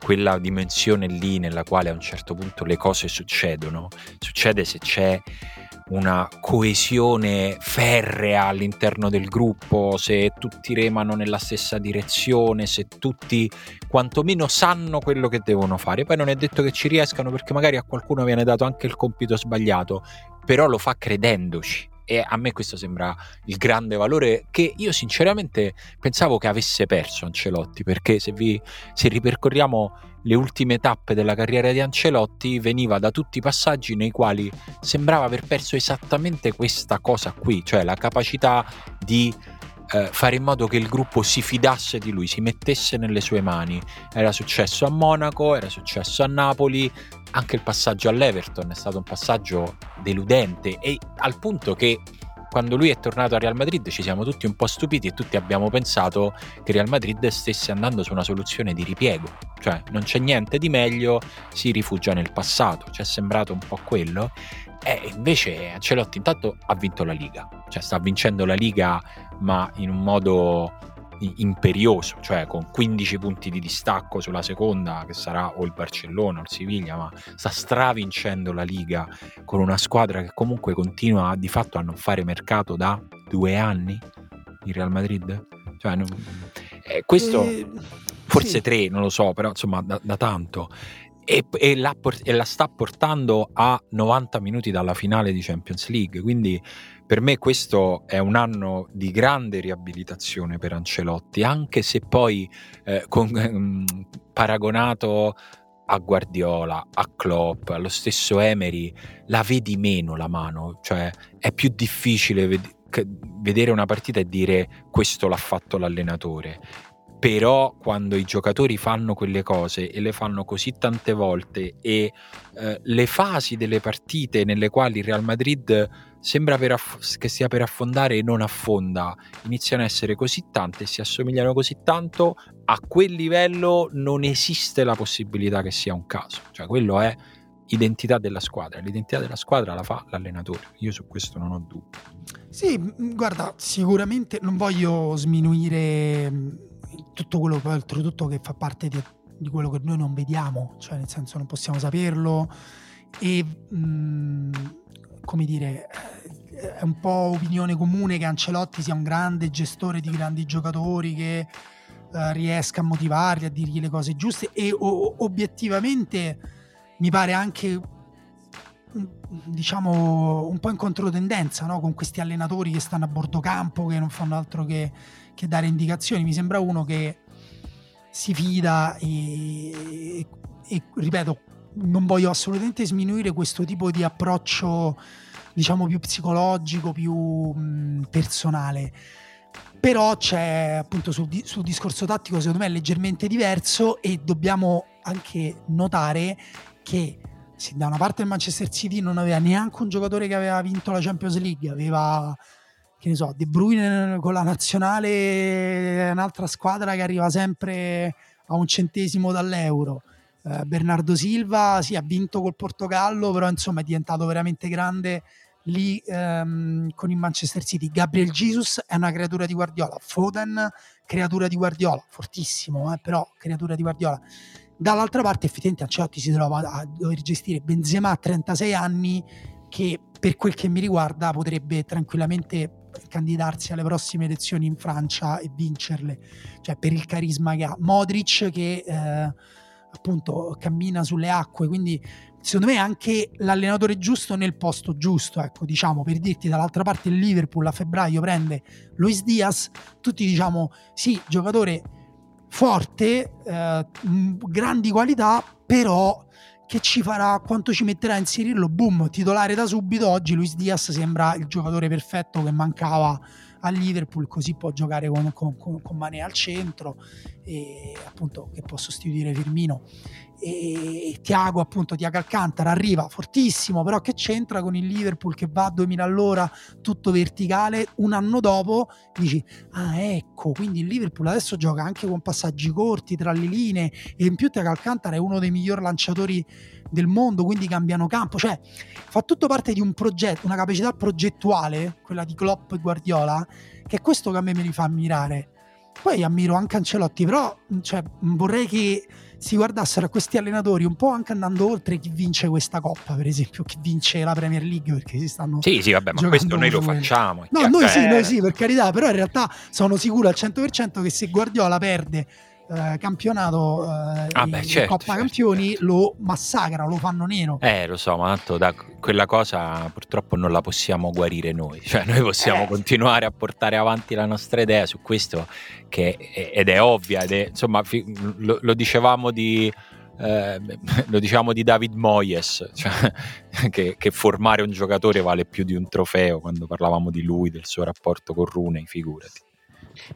quella dimensione lì nella quale a un certo punto le cose succedono, succede se c'è una coesione ferrea all'interno del gruppo, se tutti remano nella stessa direzione, se tutti quantomeno sanno quello che devono fare. Poi non è detto che ci riescano perché magari a qualcuno viene dato anche il compito sbagliato, però lo fa credendoci e a me questo sembra il grande valore che io sinceramente pensavo che avesse perso Ancelotti, perché se, vi, se ripercorriamo le ultime tappe della carriera di Ancelotti veniva da tutti i passaggi nei quali sembrava aver perso esattamente questa cosa qui, cioè la capacità di eh, fare in modo che il gruppo si fidasse di lui, si mettesse nelle sue mani. Era successo a Monaco, era successo a Napoli, anche il passaggio all'Everton è stato un passaggio deludente e al punto che quando lui è tornato a Real Madrid ci siamo tutti un po' stupiti e tutti abbiamo pensato che Real Madrid stesse andando su una soluzione di ripiego, cioè non c'è niente di meglio, si rifugia nel passato, ci è sembrato un po' quello e invece Ancelotti intanto ha vinto la Liga, cioè sta vincendo la Liga ma in un modo imperioso, cioè con 15 punti di distacco sulla seconda, che sarà o il Barcellona o il Siviglia, ma sta stravincendo la Liga con una squadra che comunque continua di fatto a non fare mercato da due anni il Real Madrid. Cioè, non, eh, questo eh, forse sì. tre, non lo so, però insomma da, da tanto. E, e, la, e la sta portando a 90 minuti dalla finale di Champions League, quindi per me questo è un anno di grande riabilitazione per Ancelotti, anche se poi eh, con, eh, paragonato a Guardiola, a Klopp, allo stesso Emery, la vedi meno la mano, cioè è più difficile ved- vedere una partita e dire questo l'ha fatto l'allenatore però quando i giocatori fanno quelle cose e le fanno così tante volte e eh, le fasi delle partite nelle quali il Real Madrid sembra aff- che stia per affondare e non affonda, iniziano a essere così tante e si assomigliano così tanto, a quel livello non esiste la possibilità che sia un caso, cioè quello è identità della squadra, l'identità della squadra la fa l'allenatore, io su questo non ho dubbi. Sì, guarda, sicuramente non voglio sminuire tutto quello oltretutto che fa parte di, di, quello che noi non vediamo, cioè nel senso non possiamo saperlo. E mh, come dire è un po' opinione comune che Ancelotti sia un grande gestore di grandi giocatori che uh, riesca a motivarli, a dirgli le cose giuste. E o, obiettivamente mi pare anche diciamo un po' in controtendenza no? con questi allenatori che stanno a bordo campo che non fanno altro che che dare indicazioni. Mi sembra uno che si fida e, e, e ripeto, non voglio assolutamente sminuire questo tipo di approccio, diciamo, più psicologico, più mh, personale. Però c'è appunto sul, sul discorso tattico, secondo me, è leggermente diverso e dobbiamo anche notare che se da una parte il Manchester City non aveva neanche un giocatore che aveva vinto la Champions League, aveva che ne so, De Bruyne con la nazionale un'altra squadra che arriva sempre a un centesimo dall'euro. Eh, Bernardo Silva sì, ha vinto col Portogallo, però insomma è diventato veramente grande lì ehm, con il Manchester City. Gabriel Jesus è una creatura di Guardiola, Foden creatura di Guardiola, fortissimo, eh, però creatura di Guardiola. Dall'altra parte effettivamente Ancelotti si trova a dover gestire Benzema a 36 anni che per quel che mi riguarda potrebbe tranquillamente candidarsi alle prossime elezioni in Francia e vincerle, cioè per il carisma che ha. Modric che eh, appunto cammina sulle acque, quindi secondo me è anche l'allenatore giusto nel posto giusto, ecco, diciamo, per dirti dall'altra parte il Liverpool a febbraio prende Luis Diaz, tutti diciamo sì, giocatore forte, eh, grandi qualità, però che ci farà, quanto ci metterà a inserirlo, boom, titolare da subito, oggi Luis Diaz sembra il giocatore perfetto che mancava a Liverpool, così può giocare con, con, con, con Mane al centro, e appunto che può sostituire Firmino e Tiago appunto Tiago Alcantara arriva fortissimo però che c'entra con il Liverpool che va a 2000 all'ora tutto verticale un anno dopo? Dici ah ecco quindi il Liverpool adesso gioca anche con passaggi corti tra le linee e in più Tiago Alcantara è uno dei migliori lanciatori del mondo quindi cambiano campo. Cioè fa tutto parte di un progetto una capacità progettuale quella di Klopp e Guardiola che è questo che a me mi fa ammirare. Poi ammiro anche Ancelotti però cioè, vorrei che si guardassero a questi allenatori un po' anche andando oltre chi vince questa coppa, per esempio, chi vince la Premier League, perché si stanno. Sì, sì, vabbè, ma questo noi lo facciamo. No, noi sì, noi sì, per carità, però in realtà sono sicuro al 100% che se Guardiola perde eh, campionato eh, ah, beh, certo, Coppa certo, Campioni certo. lo massacrano, lo fanno nero. Eh, lo so, ma tanto da quella cosa purtroppo non la possiamo guarire noi, cioè noi possiamo eh. continuare a portare avanti la nostra idea su questo che è, ed è ovvia, ed è, insomma, lo, lo dicevamo di... Eh, lo diciamo di David Moyes, cioè, che, che, formare un giocatore vale più di un trofeo quando parlavamo di lui, del suo rapporto con Rune, figurati.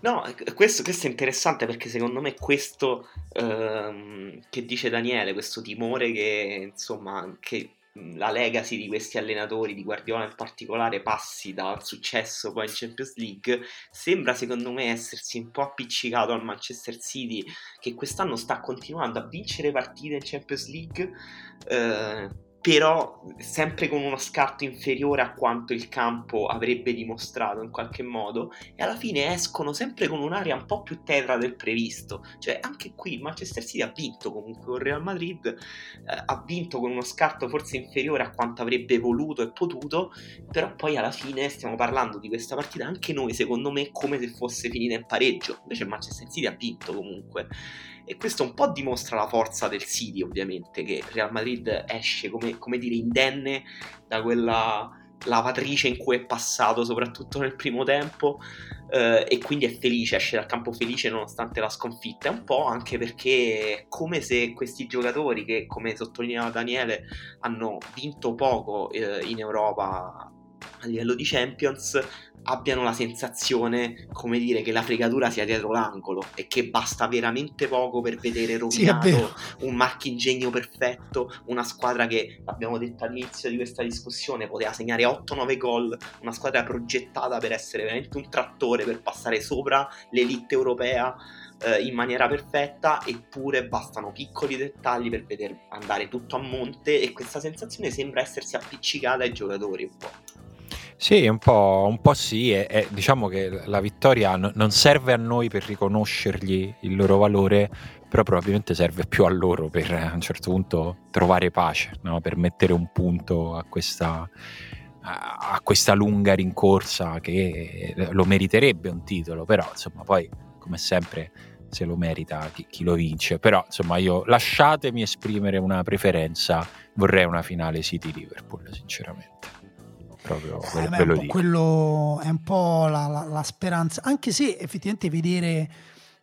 No, questo, questo, è interessante perché secondo me questo ehm, che dice Daniele, questo timore che insomma che la legacy di questi allenatori, di Guardiola in particolare, passi dal successo poi in Champions League, sembra secondo me essersi un po' appiccicato al Manchester City che quest'anno sta continuando a vincere partite in Champions League. Eh, però sempre con uno scarto inferiore a quanto il campo avrebbe dimostrato in qualche modo e alla fine escono sempre con un'area un po' più tetra del previsto. Cioè anche qui il Manchester City ha vinto comunque con Real Madrid eh, ha vinto con uno scarto forse inferiore a quanto avrebbe voluto e potuto però poi alla fine stiamo parlando di questa partita anche noi secondo me come se fosse finita in pareggio. Invece il Manchester City ha vinto comunque e questo un po' dimostra la forza del City ovviamente che Real Madrid esce come, come dire indenne da quella lavatrice in cui è passato soprattutto nel primo tempo eh, e quindi è felice, esce dal campo felice nonostante la sconfitta, un po' anche perché è come se questi giocatori che come sottolineava Daniele hanno vinto poco eh, in Europa a livello di Champions abbiano la sensazione, come dire, che la fregatura sia dietro l'angolo e che basta veramente poco per vedere rovinato sì, un marchingegno perfetto, una squadra che, l'abbiamo detto all'inizio di questa discussione, poteva segnare 8-9 gol, una squadra progettata per essere veramente un trattore, per passare sopra l'elite europea eh, in maniera perfetta, eppure bastano piccoli dettagli per veder andare tutto a monte e questa sensazione sembra essersi appiccicata ai giocatori un po'. Sì, un po', un po sì, e, e, diciamo che la vittoria no, non serve a noi per riconoscergli il loro valore, però probabilmente serve più a loro per a un certo punto trovare pace, no? per mettere un punto a questa, a questa lunga rincorsa che lo meriterebbe un titolo, però insomma poi come sempre se lo merita chi, chi, lo vince. Però, insomma, io lasciatemi esprimere una preferenza. Vorrei una finale City-Liverpool, sinceramente proprio eh, beh, ve quello è un po' la, la, la, speranza, anche se effettivamente vedere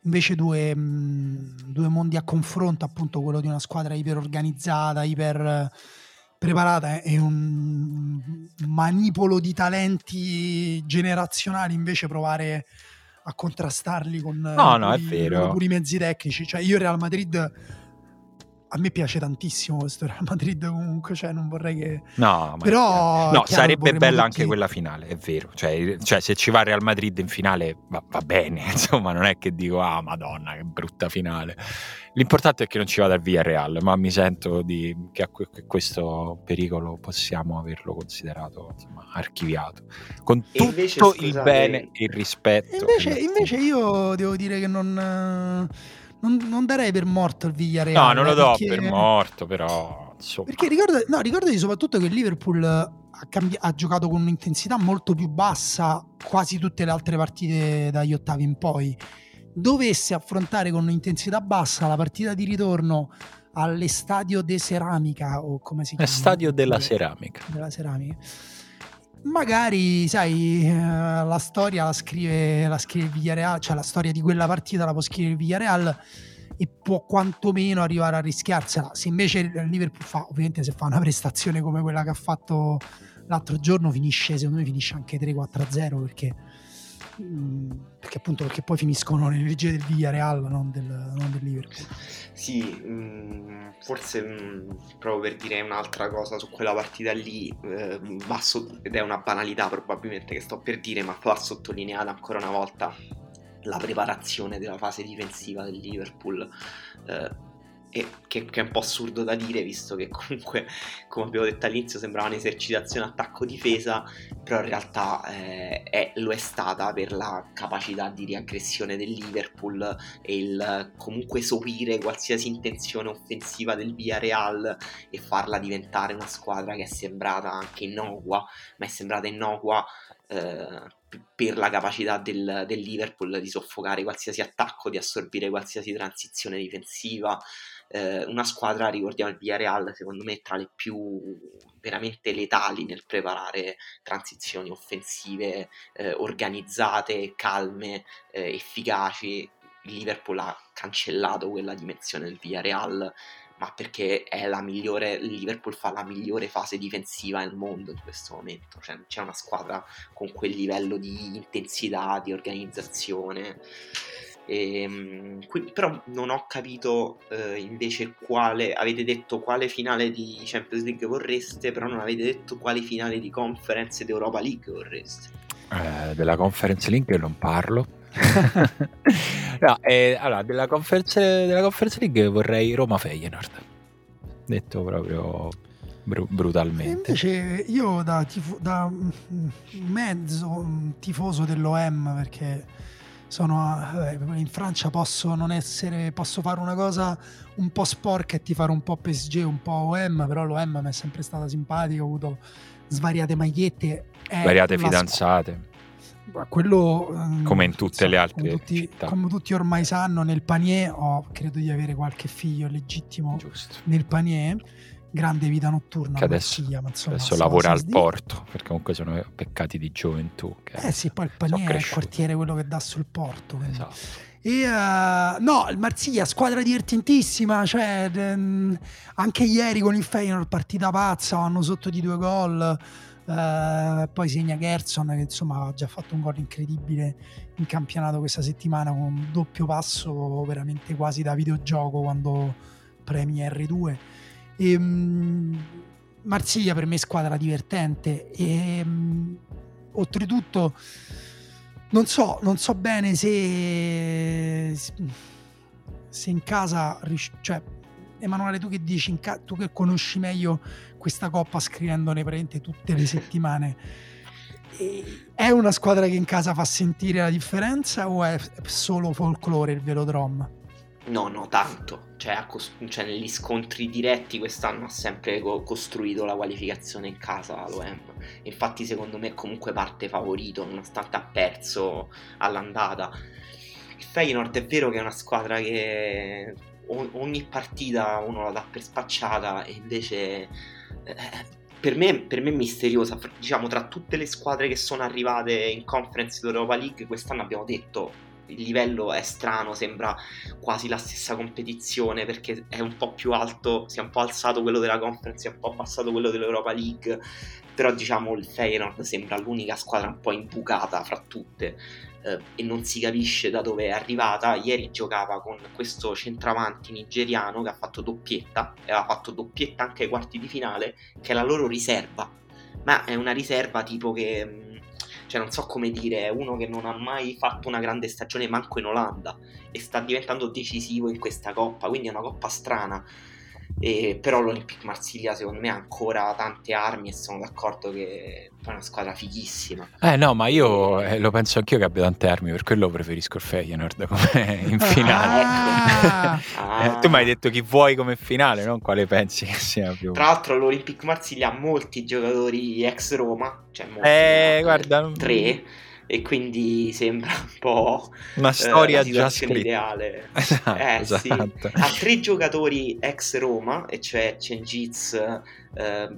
invece due, mh, due, mondi a confronto, appunto quello di una squadra iper organizzata, iper preparata e un manipolo di talenti generazionali, invece provare a contrastarli con no, no, puri, è vero. puri mezzi tecnici. Cioè io Real Madrid a me piace tantissimo questo Real Madrid comunque, cioè non vorrei che... No, però... No, sarebbe bella anche quella finale, è vero. Cioè, cioè, se ci va Real Madrid in finale va, va, bene, insomma, non è che dico, ah madonna, che brutta finale. L'importante è che non ci vada via Real, ma mi sento di, che a questo pericolo possiamo averlo considerato insomma, archiviato. Con tutto invece, il bene e il rispetto. Invece, invece io devo dire che non non, non, darei per morto il Villarreal. No, non lo do perché... per morto, però. Insomma. Perché ricorda, no, ricordati soprattutto che il Liverpool ha, cambi- ha, giocato con un'intensità molto più bassa quasi tutte le altre partite dagli ottavi in poi. Dovesse affrontare con un'intensità bassa la partita di ritorno all'Estadio de Ceramica o come si chiama? Stadio della Ceramica. Della Ceramica magari, sai, eh, la storia la scrive, la scrive il Villarreal, cioè la storia di quella partita la può scrivere il Villarreal e può quantomeno arrivare a rischiarsela. Se invece il Liverpool fa, ovviamente se fa una prestazione come quella che ha fatto l'altro giorno, finisce, secondo me finisce anche 3-4-0 perché perché appunto perché poi finiscono nelle leggi del Villarreal non del, non del Liverpool. Sì mm, forse mm, proprio per dire un'altra cosa su quella partita lì eh, va so- ed è una banalità probabilmente che sto per dire ma va sottolineata ancora una volta la preparazione della fase difensiva del Liverpool. Eh, e che, che, è un po' assurdo da dire visto che comunque come abbiamo detto all'inizio sembrava un'esercitazione attacco-difesa però in realtà eh, è, lo è stata per la capacità di riaggressione del Liverpool e il comunque sopire qualsiasi intenzione offensiva del Villarreal e farla diventare una squadra che è sembrata anche innocua ma è sembrata innocua eh, per la capacità del, del, Liverpool di soffocare qualsiasi attacco, di assorbire qualsiasi transizione difensiva. Eh, una squadra, ricordiamo il Villarreal, secondo me tra le più veramente letali nel preparare transizioni offensive eh, organizzate, calme, eh, efficaci. Il Liverpool ha cancellato quella dimensione del Villarreal ma perché è la migliore, il Liverpool fa la migliore fase difensiva al mondo in questo momento, cioè c'è una squadra con quel livello di intensità, di organizzazione. E, ehm, quindi, però non ho capito eh, invece quale avete detto quale finale di Champions League vorreste, però non avete detto quale finale di Conference ed Europa League vorreste. Eh, della Conference League non parlo no, eh, allora, della conference, della conference League vorrei Roma-Feyenoord. Detto proprio br- brutalmente. E invece io da, tifo- da mezzo tifoso dell'OM perché sono eh, in Francia posso non essere posso fare una cosa un po' sporca e ti fare un po' PSG un po' OM però l'OM mi è sempre stata simpatica ho avuto svariate magliette svariate fidanzate quello ehm, come in tutte so, le altre come tutti, città. come tutti ormai sanno nel panier ho credo di avere qualche figlio legittimo Giusto. nel panier grande vita notturna che adesso, Marsiglia, insomma, adesso lavora al porto perché comunque sono peccati di gioventù eh sì poi il panier è il quartiere quello che dà sul porto esatto e, uh, no, il Marsiglia, squadra divertentissima. Cioè, um, anche ieri con il Feyenoord, partita pazza, vanno sotto di due gol. Uh, poi segna Gerson che insomma ha già fatto un gol incredibile in campionato questa settimana con un doppio passo veramente quasi da videogioco quando premi R2 e, um, Marsiglia per me è squadra divertente e um, oltretutto non so, non so bene se se in casa cioè Emanuele tu che dici tu che conosci meglio questa coppa scrivendone praticamente tutte le settimane. è una squadra che in casa fa sentire la differenza o è solo folklore il velodrome? No, no, tanto. Cioè, cost- cioè, negli scontri diretti quest'anno ha sempre co- costruito la qualificazione in casa l'OM. Infatti, secondo me, è comunque parte favorito, nonostante ha perso all'andata. Il Feyenoord è vero che è una squadra che ogni partita uno la dà per spacciata e invece eh, per me, per me, è misteriosa. Diciamo, tra tutte le squadre che sono arrivate in conference d'Europa League, quest'anno abbiamo detto il livello è strano, sembra quasi la stessa competizione perché è un po' più alto, si è un po' alzato quello della conference, si è un po' abbassato quello dell'Europa League, però diciamo il Feyenoord sembra l'unica squadra un po' imbucata fra tutte eh, e non si capisce da dove è arrivata. Ieri giocava con questo centravanti nigeriano che ha fatto doppietta e aveva fatto doppietta anche ai quarti di finale, che è la loro riserva. Ma è una riserva tipo che, mm, cioè non so come dire, è uno che non ha mai fatto una grande stagione manco in Olanda e sta diventando decisivo in questa coppa, quindi è una coppa strana. E, però l'Olympique Marsiglia secondo me ha ancora tante armi e sono d'accordo che è una squadra fighissima. Eh no, ma io eh, lo penso anch'io che abbia tante armi, per quello preferisco il Feyenoord come in finale. Ah, ecco. eh, tu mi hai detto chi vuoi come finale, non quale pensi che sia più. Tra l'altro l'Olympique Marsiglia ha molti giocatori ex Roma, cioè molti, eh, guarda, tre e quindi sembra un po' una storia eh, già scritta ideale. Esatto, eh, esatto. Sì. Ha tre giocatori ex Roma, e cioè Cengiz, eh,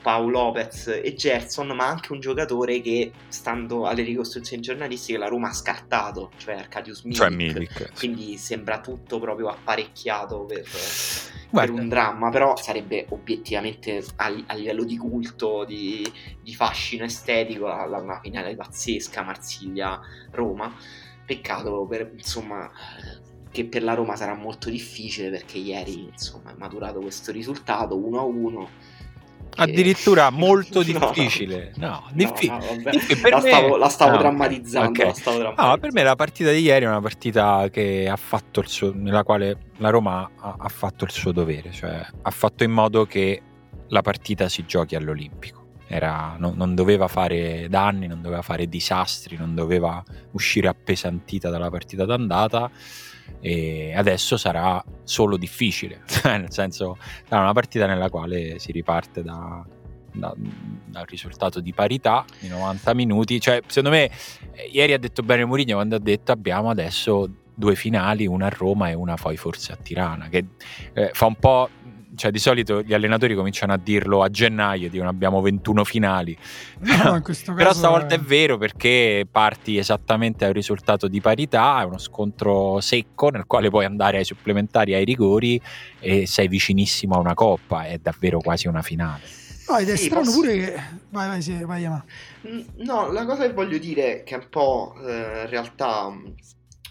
Paolo Lopez e Gerson, ma anche un giocatore che, stando alle ricostruzioni giornalistiche, la Roma ha scartato, cioè Arcadius Milik. Cioè Milik. Quindi sembra tutto proprio apparecchiato per per un dramma, però sarebbe obiettivamente a, a livello di culto, di, di fascino estetico, la, una finale pazzesca, Marsiglia-Roma. Peccato per, insomma, che per la Roma sarà molto difficile perché ieri insomma, è maturato questo risultato 1-1 Addirittura molto difficile. No, diffi- no, no diffi- la, stavo, la stavo, drammatizzando, okay. la stavo drammatizzando. No, per me la partita di ieri è una partita che ha fatto il suo, nella quale la Roma ha, ha fatto il suo dovere, cioè ha fatto in modo che la partita si giochi all'Olimpico. Era, no, non doveva fare danni, non doveva fare disastri, non doveva uscire appesantita dalla partita d'andata e adesso sarà solo difficile, cioè, nel senso sarà una partita nella quale si riparte da, da, dal risultato di parità i 90 minuti. Cioè, secondo me, eh, ieri ha detto bene Mourinho quando ha detto abbiamo adesso due finali, una a Roma e una poi forse a Tirana, che eh, fa un po' cioè di solito gli allenatori cominciano a dirlo a gennaio, dicono abbiamo 21 finali. No, Però stavolta è... è vero perché parti esattamente al risultato di parità, è uno scontro secco nel quale puoi andare ai supplementari, ai rigori e sei vicinissimo a una coppa, è davvero quasi una finale. No, ed è sì, strano posso... pure che... Vai, vai, sì, vai, Yama. No, la cosa che voglio dire che è un po' eh, in realtà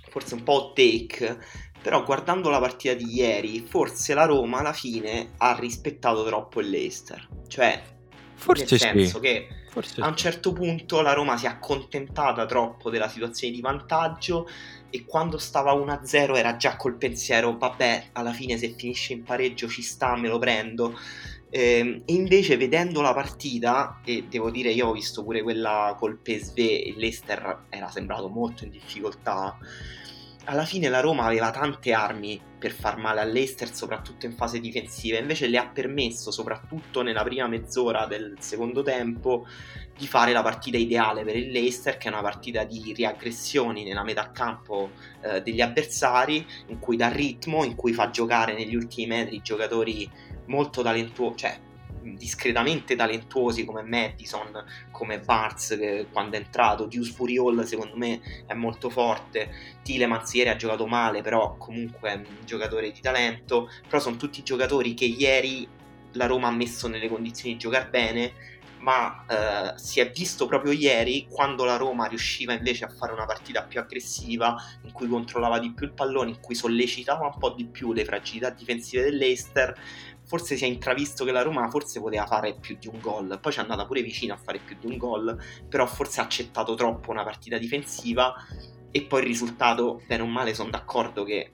forse un po' take però guardando la partita di ieri, forse la Roma alla fine ha rispettato troppo il Leicester. Cioè, forse nel senso sì. che forse a un certo punto la Roma si è accontentata troppo della situazione di vantaggio e quando stava 1-0 era già col pensiero, vabbè, alla fine se finisce in pareggio ci sta, me lo prendo. E invece vedendo la partita, e devo dire io ho visto pure quella col PSV, il Leicester era sembrato molto in difficoltà alla fine la Roma aveva tante armi per far male all'Ester, soprattutto in fase difensiva, invece le ha permesso, soprattutto nella prima mezz'ora del secondo tempo, di fare la partita ideale per il che è una partita di riaggressioni nella metà campo eh, degli avversari, in cui dà ritmo, in cui fa giocare negli ultimi metri giocatori molto talentuosi, cioè discretamente talentuosi come Madison, come Barnes che quando è entrato, Deuce Furiol secondo me è molto forte, Tilemans ieri ha giocato male però comunque è un giocatore di talento, però sono tutti giocatori che ieri la Roma ha messo nelle condizioni di giocare bene ma eh, si è visto proprio ieri quando la Roma riusciva invece a fare una partita più aggressiva, in cui controllava di più il pallone, in cui sollecitava un po' di più le fragilità difensive dell'Eister, forse si è intravisto che la Roma forse poteva fare più di un gol, poi ci è andata pure vicino a fare più di un gol, però forse ha accettato troppo una partita difensiva e poi il risultato, bene o male, sono d'accordo che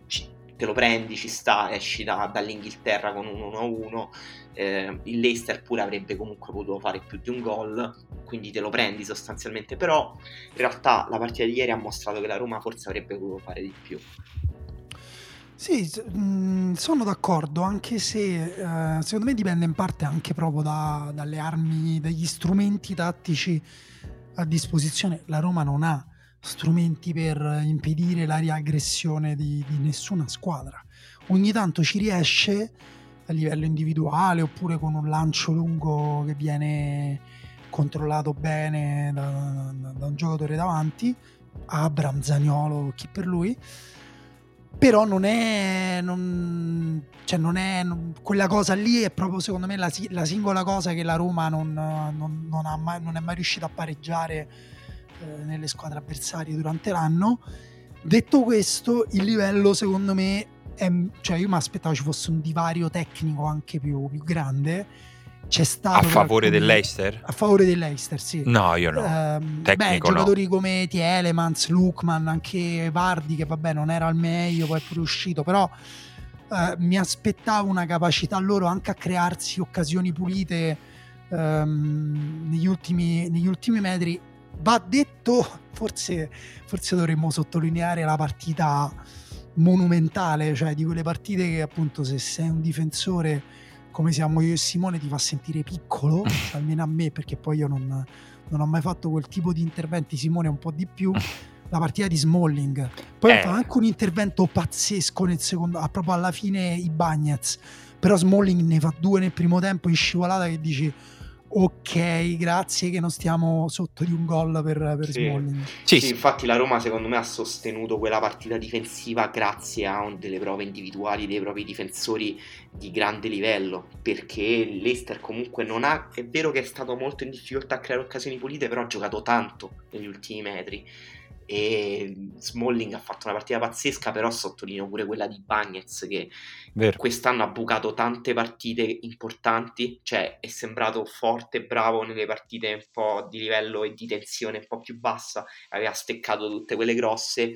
te lo prendi, ci sta, esci da, dall'Inghilterra con un 1-1, eh, il Leicester pure avrebbe comunque potuto fare più di un gol, quindi te lo prendi sostanzialmente, però in realtà la partita di ieri ha mostrato che la Roma forse avrebbe potuto fare di più. Sì, mh, sono d'accordo, anche se eh, secondo me dipende in parte anche proprio da, dalle armi, dagli strumenti tattici a disposizione. La Roma non ha strumenti per impedire la riaggressione di, di nessuna squadra. Ogni tanto ci riesce a livello individuale oppure con un lancio lungo che viene controllato bene da, da, da un giocatore davanti, Abram, Zaniolo, chi per lui però non è, non, cioè non è non, quella cosa lì è proprio secondo me la, la singola cosa che la Roma non, mai, non è mai riuscita a pareggiare eh, nelle squadre avversarie durante l'anno. Detto questo il livello secondo me è, cioè io mi aspettavo ci fosse un divario tecnico anche più, più grande c'è stato a favore alcuni... dell'Eister? A favore dell'Eister, sì. No, io no. Eh, beh, giocatori no. come Tielemans, Lukman, anche Vardi, che vabbè non era al meglio, poi è pure uscito, però eh, mi aspettavo una capacità loro anche a crearsi occasioni pulite ehm, negli, ultimi, negli ultimi metri. Va detto, forse, forse dovremmo sottolineare la partita monumentale, cioè di quelle partite che appunto se sei un difensore come siamo io e Simone ti fa sentire piccolo, almeno a me, perché poi io non, non, ho mai fatto quel tipo di interventi, Simone un po' di più. La partita di Smalling, poi eh. ha fatto anche un intervento pazzesco nel secondo, proprio alla fine i Bagnets. Però Smalling ne fa due nel primo tempo in scivolata che dici ok, grazie che non stiamo sotto di un gol per, per sì. Smalling. Sì, sì, infatti la Roma secondo me ha sostenuto quella partita difensiva grazie a delle prove individuali dei propri difensori di grande livello, perché l'Ester comunque non ha, è vero che è stato molto in difficoltà a creare occasioni pulite, però ha giocato tanto negli ultimi metri e Smalling ha fatto una partita pazzesca però sottolineo pure quella di Bagnets che Vero. quest'anno ha bucato tante partite importanti cioè è sembrato forte e bravo nelle partite un po' di livello e di tensione un po' più bassa aveva steccato tutte quelle grosse.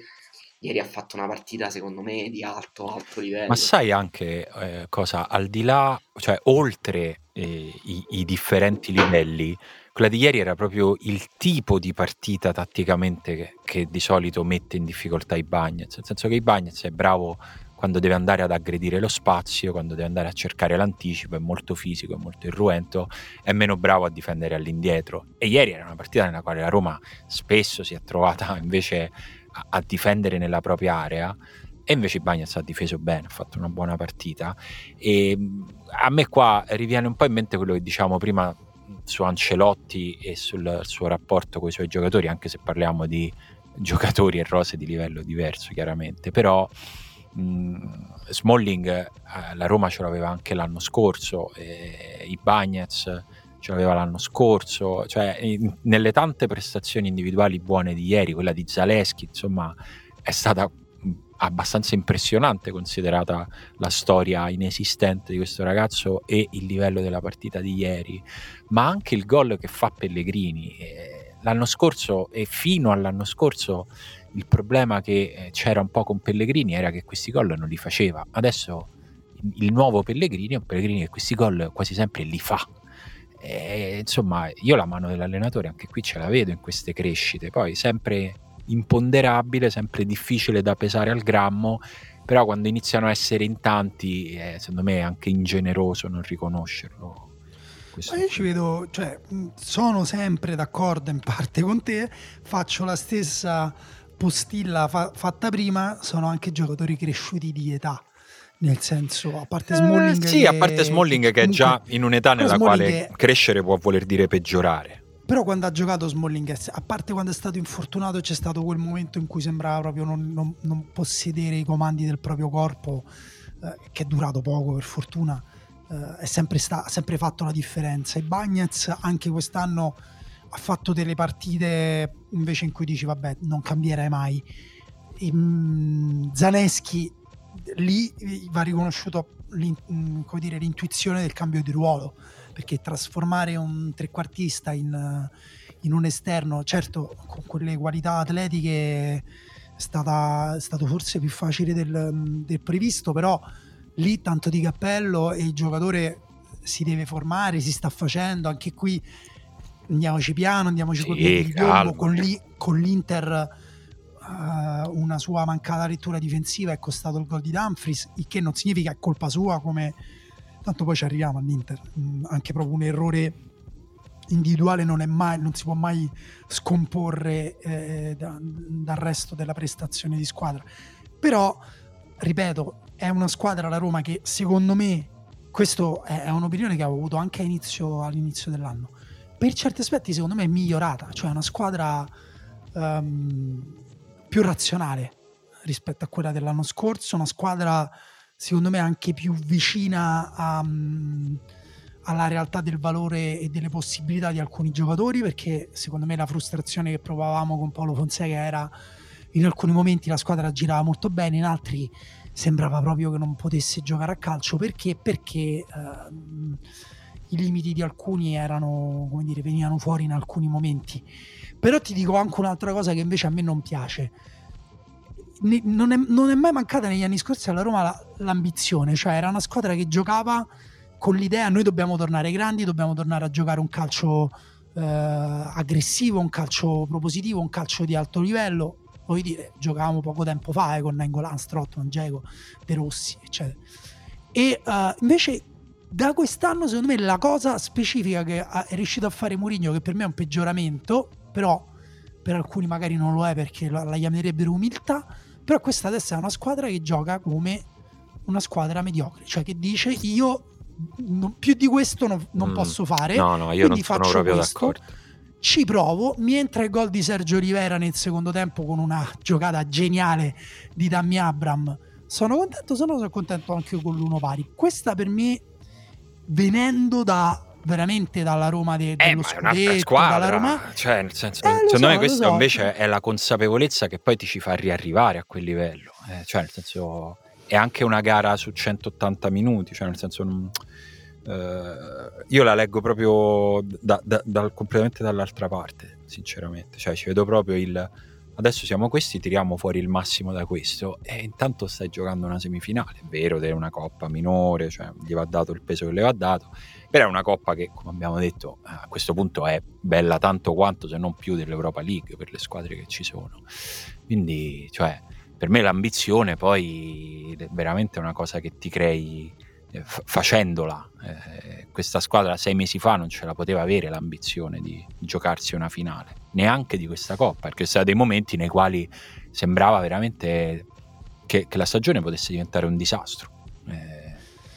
Ieri ha fatto una partita secondo me di alto alto livello. Ma sai anche eh, cosa? Al di là cioè oltre eh, i, i differenti livelli quella di ieri era proprio il tipo di partita tatticamente che, che di solito mette in difficoltà i Bagnets, nel senso che i Bagnets è bravo quando deve andare ad aggredire lo spazio, quando deve andare a cercare l'anticipo, è molto fisico, è molto irruento, è meno bravo a difendere all'indietro. E ieri era una partita nella quale la Roma spesso si è trovata invece a, a difendere nella propria area e invece Bagnaz ha difeso bene, ha fatto una buona partita e a me qua riviene un po' in mente quello che diciamo prima su Ancelotti e sul suo rapporto con i suoi giocatori, anche se parliamo di giocatori e rose di livello diverso chiaramente, però Smalling eh, la Roma ce l'aveva anche l'anno scorso, eh, i Bagnets ce l'aveva l'anno scorso, cioè in, nelle tante prestazioni individuali buone di ieri, quella di Zaleschi, insomma, è stata abbastanza impressionante considerata la storia inesistente di questo ragazzo e il livello della partita di ieri, ma anche il gol che fa Pellegrini. Eh, l'anno scorso e fino all'anno scorso il problema che eh, c'era un po' con Pellegrini era che questi gol non li faceva. Adesso il nuovo Pellegrini è un Pellegrini che questi gol quasi sempre li fa. E, insomma, io la mano dell'allenatore anche qui ce la vedo in queste crescite. Poi sempre imponderabile, sempre difficile da pesare al grammo, però quando iniziano a essere in tanti, eh, secondo me è anche ingeneroso non riconoscerlo. Ma io ci vedo, cioè, sono sempre d'accordo in parte con te, faccio la stessa postilla fa- fatta prima sono anche giocatori cresciuti di età. Nel senso, a parte Smalling, eh, sì, che, a parte Smalling che, è già in un'età nella quale è... crescere può voler dire peggiorare. Però quando ha giocato Smalling, a parte quando è stato infortunato, c'è stato quel momento in cui sembrava proprio non, non, non possedere i comandi del proprio corpo, eh, che è durato poco per fortuna, eh, è sempre, sta, sempre fatto la differenza. E Bagnets anche quest'anno ha fatto delle partite invece in cui dici vabbè non cambierai mai e, mh, Zaneschi lì va riconosciuto mm, dire, l'intuizione del cambio di ruolo perché trasformare un trequartista in, in un esterno certo con quelle qualità atletiche è, stata, è stato forse più facile del, del previsto però lì tanto di cappello e il giocatore si deve formare, si sta facendo anche qui andiamoci piano, andiamoci sì, con il piombo, con, con l'Inter uh, una sua mancata lettura difensiva è costato il gol di Dumfries, il che non significa è colpa sua come tanto poi ci arriviamo all'Inter, mm, anche proprio un errore individuale non, mai, non si può mai scomporre eh, da, dal resto della prestazione di squadra. Però, ripeto, è una squadra la Roma che secondo me, questa è un'opinione che avevo avuto anche all'inizio, all'inizio dell'anno, per certi aspetti secondo me è migliorata, cioè una squadra um, più razionale rispetto a quella dell'anno scorso, una squadra secondo me anche più vicina a, um, alla realtà del valore e delle possibilità di alcuni giocatori, perché secondo me la frustrazione che provavamo con Paolo Fonseca era in alcuni momenti la squadra girava molto bene, in altri sembrava proprio che non potesse giocare a calcio perché, perché uh, i limiti di alcuni erano, come dire, venivano fuori in alcuni momenti. Però ti dico anche un'altra cosa che invece a me non piace. Non è, non è mai mancata negli anni scorsi alla Roma la, l'ambizione, cioè era una squadra che giocava con l'idea noi dobbiamo tornare grandi, dobbiamo tornare a giocare un calcio eh, aggressivo, un calcio propositivo, un calcio di alto livello. Vuoi dire, giocavamo poco tempo fa eh, con Nengolan, Strottman, Diego, De Rossi, eccetera. E uh, invece da quest'anno secondo me la cosa specifica che è riuscito a fare Mourinho che per me è un peggioramento però per alcuni magari non lo è perché la, la chiamerebbero umiltà però questa adesso è una squadra che gioca come una squadra mediocre cioè che dice io non, più di questo non, non mm. posso fare no no io non sono proprio questo, d'accordo ci provo, mi entra il gol di Sergio Rivera nel secondo tempo con una giocata geniale di Dammi Abram. Sono contento, sono contento anche con l'uno pari. Questa per me venendo da veramente dalla Roma de, dello eh, scudetto, squadra, dalla Roma. Cioè, nel senso, eh, secondo so, me questo so. invece è la consapevolezza che poi ti ci fa riarrivare a quel livello. Eh, cioè, nel senso, è anche una gara su 180 minuti, cioè, nel senso, non, eh, io la leggo proprio da, da, da, completamente dall'altra parte, sinceramente. Cioè, ci vedo proprio il adesso siamo questi, tiriamo fuori il massimo da questo e intanto stai giocando una semifinale, è vero, è una coppa minore, cioè gli va dato il peso che le va dato, però è una coppa che, come abbiamo detto, a questo punto è bella tanto quanto, se non più, dell'Europa League per le squadre che ci sono. Quindi, cioè, per me l'ambizione poi è veramente una cosa che ti crei eh, facendola. Eh, questa squadra sei mesi fa non ce la poteva avere l'ambizione di giocarsi una finale, neanche di questa coppa, perché sono dei momenti nei quali sembrava veramente che, che la stagione potesse diventare un disastro. Eh,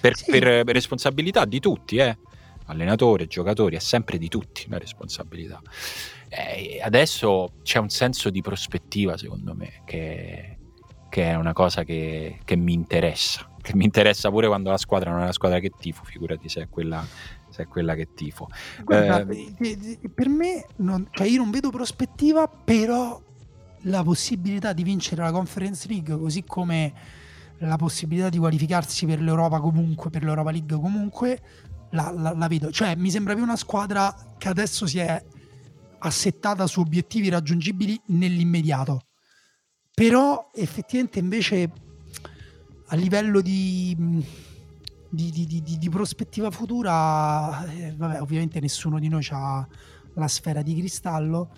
per, sì. per, responsabilità di tutti, eh. allenatori, giocatori, è sempre di tutti la responsabilità. Eh, adesso c'è un senso di prospettiva, secondo me, che, che è una cosa che, che, mi interessa. Che mi interessa pure quando la squadra non è la squadra che tifo, figurati se è quella, se è quella che tifo. Guarda, eh, per me, non, cioè io non vedo prospettiva, però la possibilità di vincere la Conference League, così come la possibilità di qualificarsi per l'Europa comunque, per l'Europa League comunque, la, la, la vedo. Cioè, mi sembra più una squadra che adesso si è assettata su obiettivi raggiungibili nell'immediato. Però effettivamente invece a livello di, di, di, di prospettiva futura, eh, vabbè, ovviamente nessuno di noi ha la sfera di cristallo,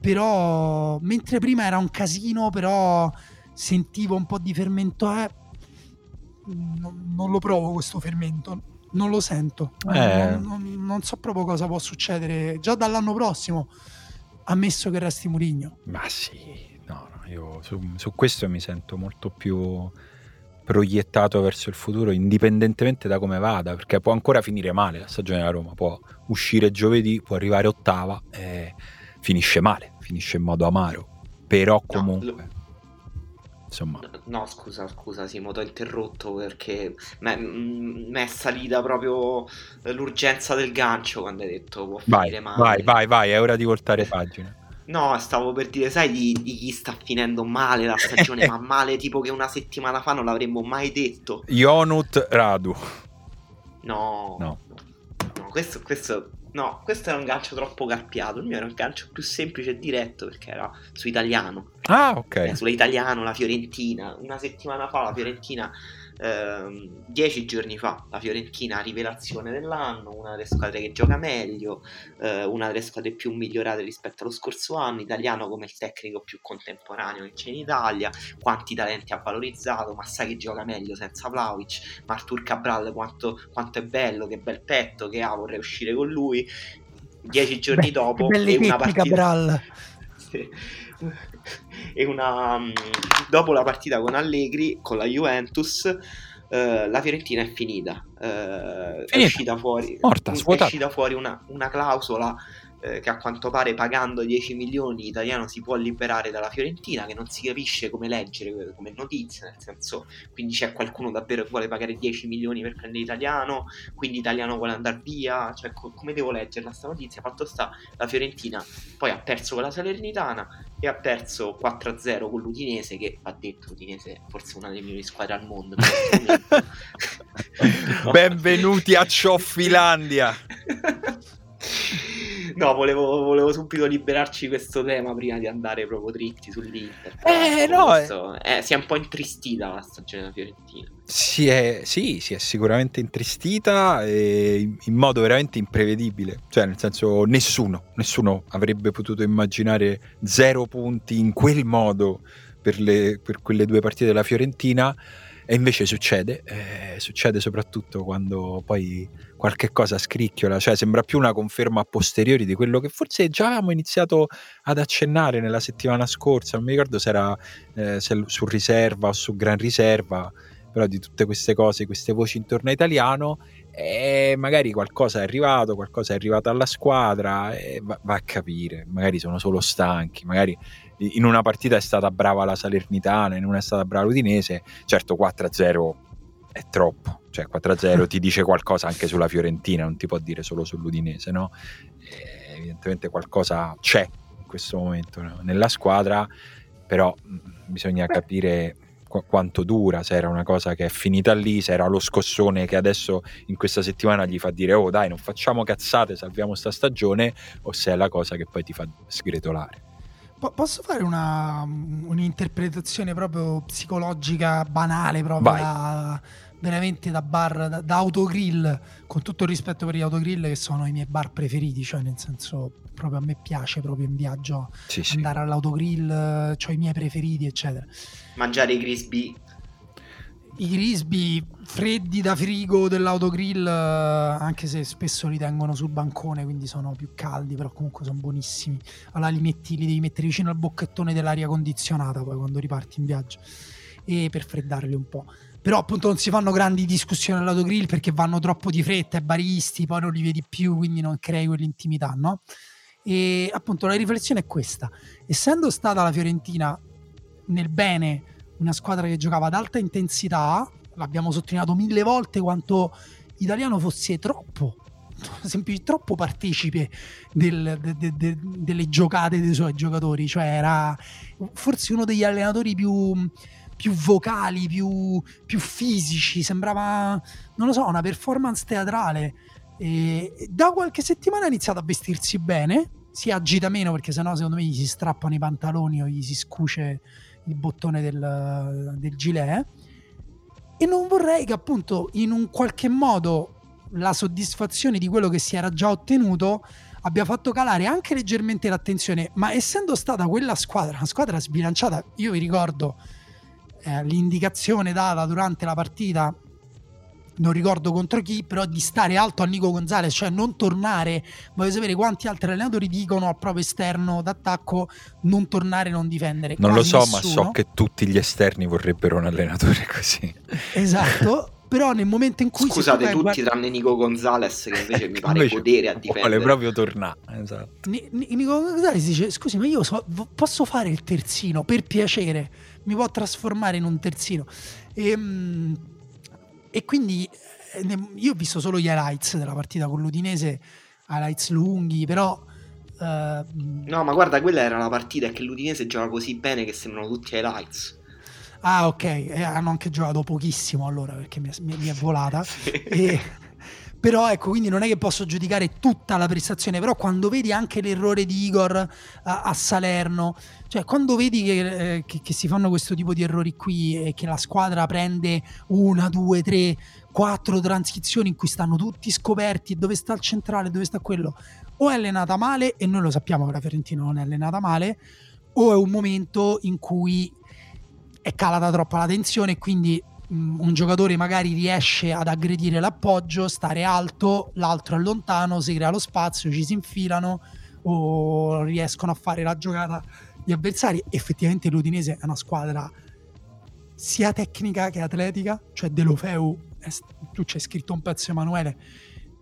però mentre prima era un casino, però sentivo un po' di fermento, eh, non, non lo provo questo fermento non lo sento. Eh. Non, non, non, so proprio cosa può succedere già dall'anno prossimo, ammesso che resti Murigno. Ma sì, no, no io su, su, questo mi sento molto più proiettato verso il futuro, indipendentemente da come vada, perché può ancora finire male la stagione della Roma, può uscire giovedì, può arrivare ottava e finisce male, finisce in modo amaro. Però comunque... No, insomma. No, scusa, scusa, Simo, ti ho interrotto perché mi è salita proprio l'urgenza del gancio quando hai detto può vai. Vai, vai, vai, è ora di voltare pagina. No, stavo per dire, sai di, di chi sta finendo male la stagione, ma male tipo che una settimana fa non l'avremmo mai detto. Ionut Radu. No, no. no questo, questo No, questo era un gancio troppo carpiato. Il mio era un gancio più semplice e diretto perché era su italiano. Ah, ok. Eh, Sull'italiano, la Fiorentina. Una settimana fa la Fiorentina Ehm, dieci giorni fa la Fiorentina rivelazione dell'anno, una delle squadre che gioca meglio, eh, una delle squadre più migliorate rispetto allo scorso anno, italiano come il tecnico più contemporaneo che c'è in Italia, quanti talenti ha valorizzato, ma sai che gioca meglio senza Vlaovic, ma Artur Cabral quanto, quanto è bello, che bel petto che ha, vorrei uscire con lui, dieci giorni Beh, dopo e una partita... Cabral. sì e una, mm, dopo la partita con Allegri, con la Juventus, Uh, la Fiorentina è finita. Uh, è uscita fuori, Morta, è uscita fuori una, una clausola eh, che a quanto pare pagando 10 milioni italiano si può liberare dalla Fiorentina, che non si capisce come leggere come notizia, nel senso, quindi c'è qualcuno davvero che vuole pagare 10 milioni per prendere italiano, quindi italiano vuole andare via, cioè co- come devo leggerla sta notizia? Fatto sta, la Fiorentina poi ha perso con la Salernitana e ha perso 4-0 con l'Udinese, che va detto, l'Udinese è forse una delle migliori squadre al mondo. Benvenuti a Cioffilandia! No, volevo, volevo, subito liberarci questo tema prima di andare proprio dritti sull'Inter. Eh, no. Questo, eh, si è un po' intristita la stagione della Fiorentina. Si è, sì, si è sicuramente intristita in modo veramente imprevedibile. Cioè, nel senso, nessuno, nessuno avrebbe potuto immaginare zero punti in quel modo per, le, per quelle due partite della Fiorentina. E invece succede, eh, succede soprattutto quando poi qualche cosa scricchiola, cioè sembra più una conferma a posteriori di quello che forse già avevamo iniziato ad accennare nella settimana scorsa, non mi ricordo se era eh, se su riserva o su gran riserva, però di tutte queste cose, queste voci intorno a italiano, e magari qualcosa è arrivato, qualcosa è arrivato alla squadra, e va, va a capire, magari sono solo stanchi, magari in una partita è stata brava la Salernitana, in una è stata brava l'Udinese, certo 4-0 è troppo, cioè 4-0 ti dice qualcosa anche sulla Fiorentina, non ti può dire solo sull'Udinese, no? E evidentemente qualcosa c'è in questo momento no? nella squadra, però mh, bisogna capire qu- quanto dura, se era una cosa che è finita lì, se era lo scossone che adesso in questa settimana gli fa dire oh dai non facciamo cazzate, salviamo sta stagione, o se è la cosa che poi ti fa sgretolare posso fare una, un'interpretazione proprio psicologica banale, proprio da, veramente da bar, da, da, autogrill, con tutto il rispetto per gli autogrill che sono i miei bar preferiti, cioè nel senso proprio a me piace proprio in viaggio sì, andare sì. all'autogrill, cioè i miei preferiti, eccetera. Mangiare i Grisby i Grisby freddi da frigo dell'autogrill, anche se spesso li tengono sul bancone, quindi sono più caldi, però comunque sono buonissimi. Allora li, metti, li devi mettere vicino al bocchettone dell'aria condizionata poi quando riparti in viaggio e per freddarli un po'. Però appunto non si fanno grandi discussioni all'autogrill perché vanno troppo di fretta, e baristi, poi non li vedi più, quindi non crei quell'intimità, no? E appunto la riflessione è questa. Essendo stata la Fiorentina nel bene una squadra che giocava ad alta intensità, l'abbiamo sottolineato mille volte quanto Italiano fosse troppo semplice, troppo partecipe del, de, de, de, delle giocate dei suoi giocatori, cioè era forse uno degli allenatori più, più vocali, più, più, fisici, sembrava, non lo so, una performance teatrale. E da qualche settimana ha iniziato a vestirsi bene, si agita meno perché sennò secondo me gli si strappano i pantaloni o gli si scuce il bottone del, del gilet e non vorrei che appunto in un qualche modo la soddisfazione di quello che si era già ottenuto abbia fatto calare anche leggermente l'attenzione. Ma essendo stata quella squadra una squadra sbilanciata io vi ricordo eh, l'indicazione data durante la partita non ricordo contro chi, però di stare alto a Nico Gonzalez, cioè non tornare. Voglio sapere quanti altri allenatori dicono al proprio esterno d'attacco non tornare, non difendere. Non Quasi lo so, nessuno. ma so che tutti gli esterni vorrebbero un allenatore così. Esatto. però nel momento in cui scusate tutti guarda... tranne Nico Gonzalez che invece mi pare invece godere a difendere vuole proprio tornare esatto. N- Nico Gonzalez dice scusi ma io so, posso fare il terzino per piacere mi può trasformare in un terzino e, ehm, e quindi eh, io ho visto solo gli highlights della partita con l'Udinese, highlights lunghi, però... Uh, no, ma guarda, quella era la partita che l'Udinese gioca così bene che sembrano tutti highlights. Ah, ok, e hanno anche giocato pochissimo allora perché mi è, mi è volata. e, però ecco, quindi non è che posso giudicare tutta la prestazione, però quando vedi anche l'errore di Igor a, a Salerno, cioè quando vedi che, eh, che, che, si fanno questo tipo di errori qui e che la squadra prende una, due, tre, quattro transizioni in cui stanno tutti scoperti, dove sta il centrale, dove sta quello, o è allenata male, e noi lo sappiamo che la Fiorentina non è allenata male, o è un momento in cui è calata troppo la tensione e quindi un giocatore magari riesce ad aggredire l'appoggio, stare alto, l'altro è lontano, si crea lo spazio, ci si infilano o riescono a fare la giocata gli avversari. Effettivamente l'Udinese è una squadra sia tecnica che atletica, cioè De Lofeu, tu c'hai scritto un pezzo Emanuele,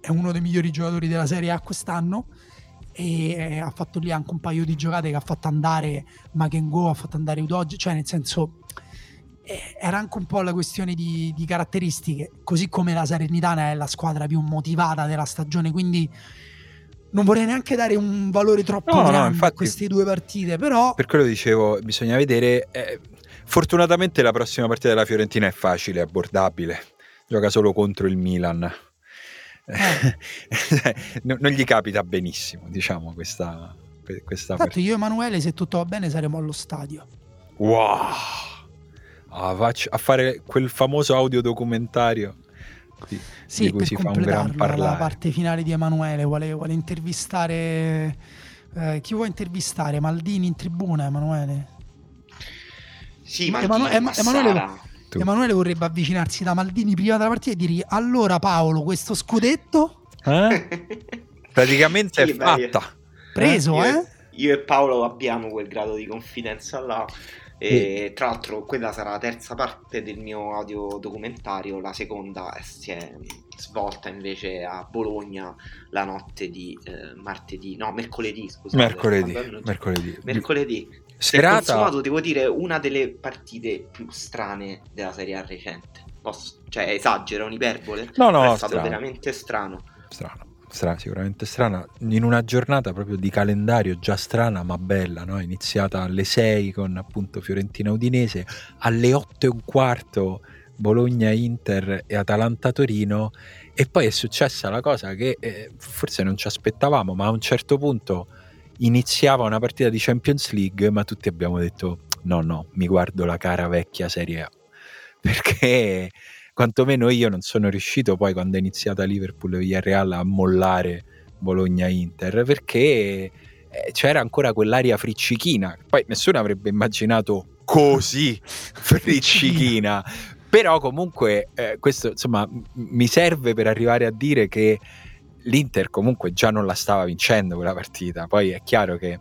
è uno dei migliori giocatori della Serie A quest'anno e ha fatto lì anche un paio di giocate che ha fatto andare Makengo, ha fatto andare Udogi, cioè nel senso era anche un po' la questione di, di, caratteristiche, così come la Serenitana è la squadra più motivata della stagione, quindi non vorrei neanche dare un valore troppo no, grande no, infatti, a queste due partite, però... Per quello dicevo, bisogna vedere... Eh, fortunatamente la prossima partita della Fiorentina è facile, è abbordabile, gioca solo contro il Milan. Eh. non gli capita benissimo, diciamo, questa, questa Infatti io e Emanuele, se tutto va bene, saremo allo stadio. Wow! A, a fare quel famoso audiodocumentario di, sì, di cui si fa un gran parlare. La parte finale di Emanuele vuole, vuole intervistare. Eh, chi vuoi intervistare? Maldini in tribuna, Emanuele? Sì, Emanuele, Emanuele, Emanuele, vorrebbe avvicinarsi da Maldini prima della partita e dirgli: Allora, Paolo, questo scudetto eh? praticamente sì, è fatta. Preso, io, eh? Io e Paolo abbiamo quel grado di confidenza là. E tra l'altro quella sarà la terza parte del mio audio documentario, la seconda si è svolta invece a Bologna la notte di eh, martedì, no mercoledì scusate. Mercoledì, mercoledì. Mercoledì. Serata... consumato, devo dire, una delle partite più strane della serie A recente. Posso... Cioè, esagero, un'iperbole? No, no, è stato strano. veramente strano. Strano strana, sicuramente strana, in una giornata proprio di calendario già strana ma bella, no? iniziata alle 6 con appunto Fiorentina Udinese, alle 8 e un quarto Bologna Inter e Atalanta Torino e poi è successa la cosa che eh, forse non ci aspettavamo, ma a un certo punto iniziava una partita di Champions League, ma tutti abbiamo detto no, no, mi guardo la cara vecchia Serie A, perché quantomeno io non sono riuscito poi quando è iniziata Liverpool e Villarreal a mollare Bologna-Inter perché eh, c'era ancora quell'aria friccichina. Poi nessuno avrebbe immaginato così friccichina. Però comunque eh, questo insomma m- mi serve per arrivare a dire che l'Inter comunque già non la stava vincendo quella partita. Poi è chiaro che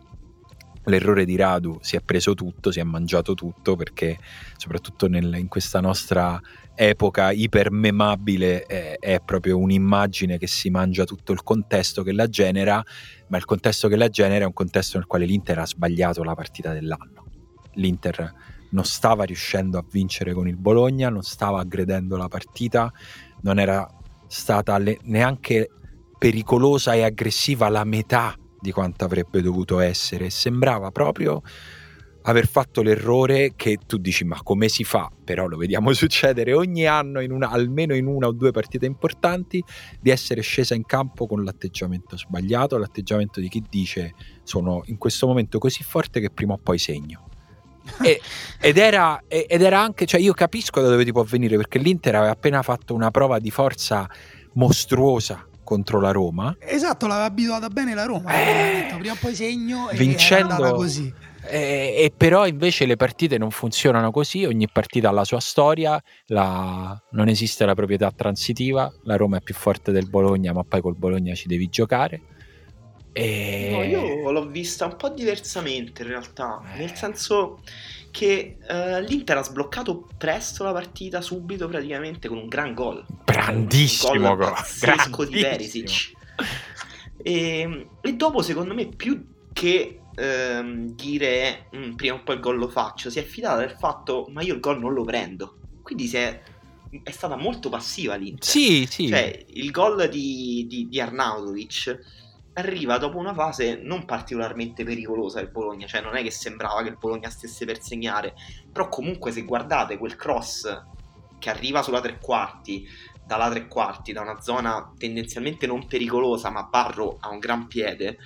l'errore di Radu si è preso tutto, si è mangiato tutto perché soprattutto nel, in questa nostra epoca ipermemabile è, è proprio un'immagine che si mangia tutto il contesto che la genera, ma il contesto che la genera è un contesto nel quale l'Inter ha sbagliato la partita dell'anno. L'Inter non stava riuscendo a vincere con il Bologna, non stava aggredendo la partita, non era stata le, neanche pericolosa e aggressiva la metà di quanto avrebbe dovuto essere. Sembrava proprio aver fatto l'errore che tu dici ma come si fa, però lo vediamo succedere ogni anno in una, almeno in una o due partite importanti, di essere scesa in campo con l'atteggiamento sbagliato, l'atteggiamento di chi dice sono in questo momento così forte che prima o poi segno. E, ed, era, ed, era, anche, cioè io capisco da dove ti può venire perché l'Inter aveva appena fatto una prova di forza mostruosa contro la Roma. Esatto, l'aveva abituata bene la Roma. Eh, detto, prima o poi segno vincendo, e così. Eh, e però invece le partite non funzionano così, ogni partita ha la sua storia, la... non esiste la proprietà transitiva, la Roma è più forte del Bologna, ma poi col Bologna ci devi giocare. E... No, io l'ho vista un po' diversamente in realtà, eh. nel senso che uh, l'Inter ha sbloccato presto la partita subito praticamente con un gran gol. Grandissimo gol. Pazzesco di Perisic. E, e, dopo secondo me più che ehm, dire mm, prima o poi il gol lo faccio, si è fidata del fatto ma io il gol non lo prendo. Quindi si è è stata molto passiva l'Inter. Sì, sì. Cioè, il gol di, di, di Arnautovic arriva dopo una fase non particolarmente pericolosa del Bologna, cioè non è che sembrava che il Bologna stesse per segnare, però comunque se guardate quel cross che arriva sulla tre quarti, dalla tre quarti, da una zona tendenzialmente non pericolosa, ma Barro ha un gran piede,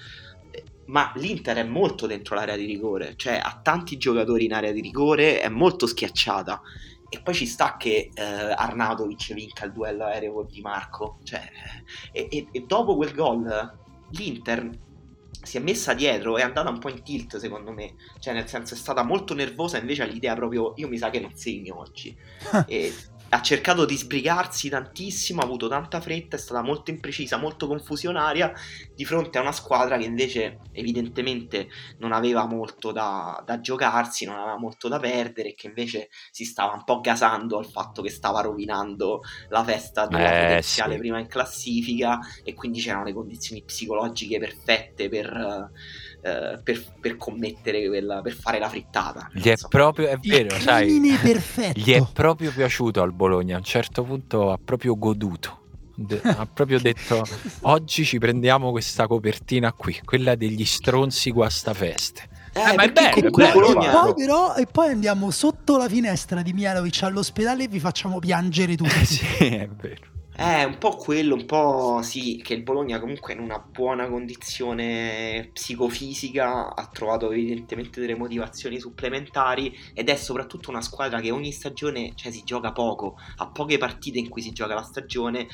ma l'Inter è molto dentro l'area di rigore, cioè ha tanti giocatori in area di rigore, è molto schiacciata. E poi ci sta che eh, Arnautovic vinca il duello aereo con Di Marco. Cioè, e, e, e dopo quel gol l'Inter si è messa dietro, è andata un po' in tilt secondo me, cioè nel senso è stata molto nervosa invece all'idea proprio io mi sa che non segno oggi e ha cercato di sbrigarsi tantissimo, ha avuto tanta fretta, è stata molto imprecisa, molto confusionaria di fronte a una squadra che invece evidentemente non aveva molto da, da giocarsi, non aveva molto da perdere, che invece si stava un po' gasando al fatto che stava rovinando la festa della eh, potenziale sì. prima in classifica e quindi c'erano le condizioni psicologiche perfette per eh, per, per, commettere quella, per fare la frittata. Gli è proprio, è vero, sai, gli è proprio piaciuto al Bologna. A un certo punto ha proprio goduto. De- ha proprio detto oggi ci prendiamo questa copertina qui, quella degli stronzi guastafeste. Eh, eh, ma è bello, bello. E, poi, però, e poi andiamo sotto la finestra di Mialovic all'ospedale e vi facciamo piangere tutti. sì, è vero. È un po' quello, un po' sì, che il Bologna comunque in una buona condizione psicofisica ha trovato evidentemente delle motivazioni supplementari ed è soprattutto una squadra che ogni stagione cioè, si gioca poco, ha poche partite in cui si gioca la stagione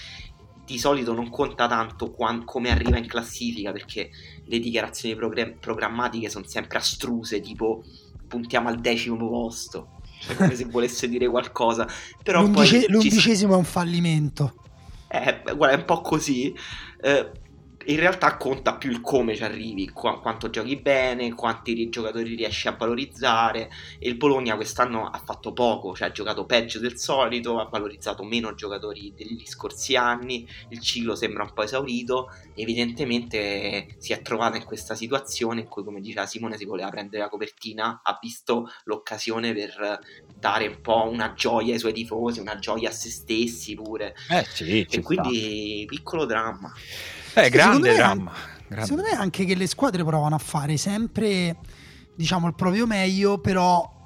di solito non conta tanto quant- come arriva in classifica perché le dichiarazioni program- programmatiche sono sempre astruse, tipo puntiamo al decimo posto, cioè come se volesse dire qualcosa. Però L'undice- poi l'undicesimo ci... è un fallimento. Eh, guarda, è un po' così. Eh, in realtà conta più il come ci arrivi, qu- quanto giochi bene, quanti giocatori riesci a valorizzare. E il Bologna quest'anno ha fatto poco, cioè ha giocato peggio del solito, ha valorizzato meno giocatori degli scorsi anni. Il ciclo sembra un po' esaurito. Evidentemente si è trovata in questa situazione in cui, come diceva Simone, si voleva prendere la copertina. Ha visto l'occasione per dare un po' una gioia ai suoi tifosi, una gioia a se stessi pure. Eh sì, e quindi sta. piccolo dramma. Eh, grande dramma. Grande. Secondo me anche che le squadre provano a fare sempre diciamo il proprio meglio, però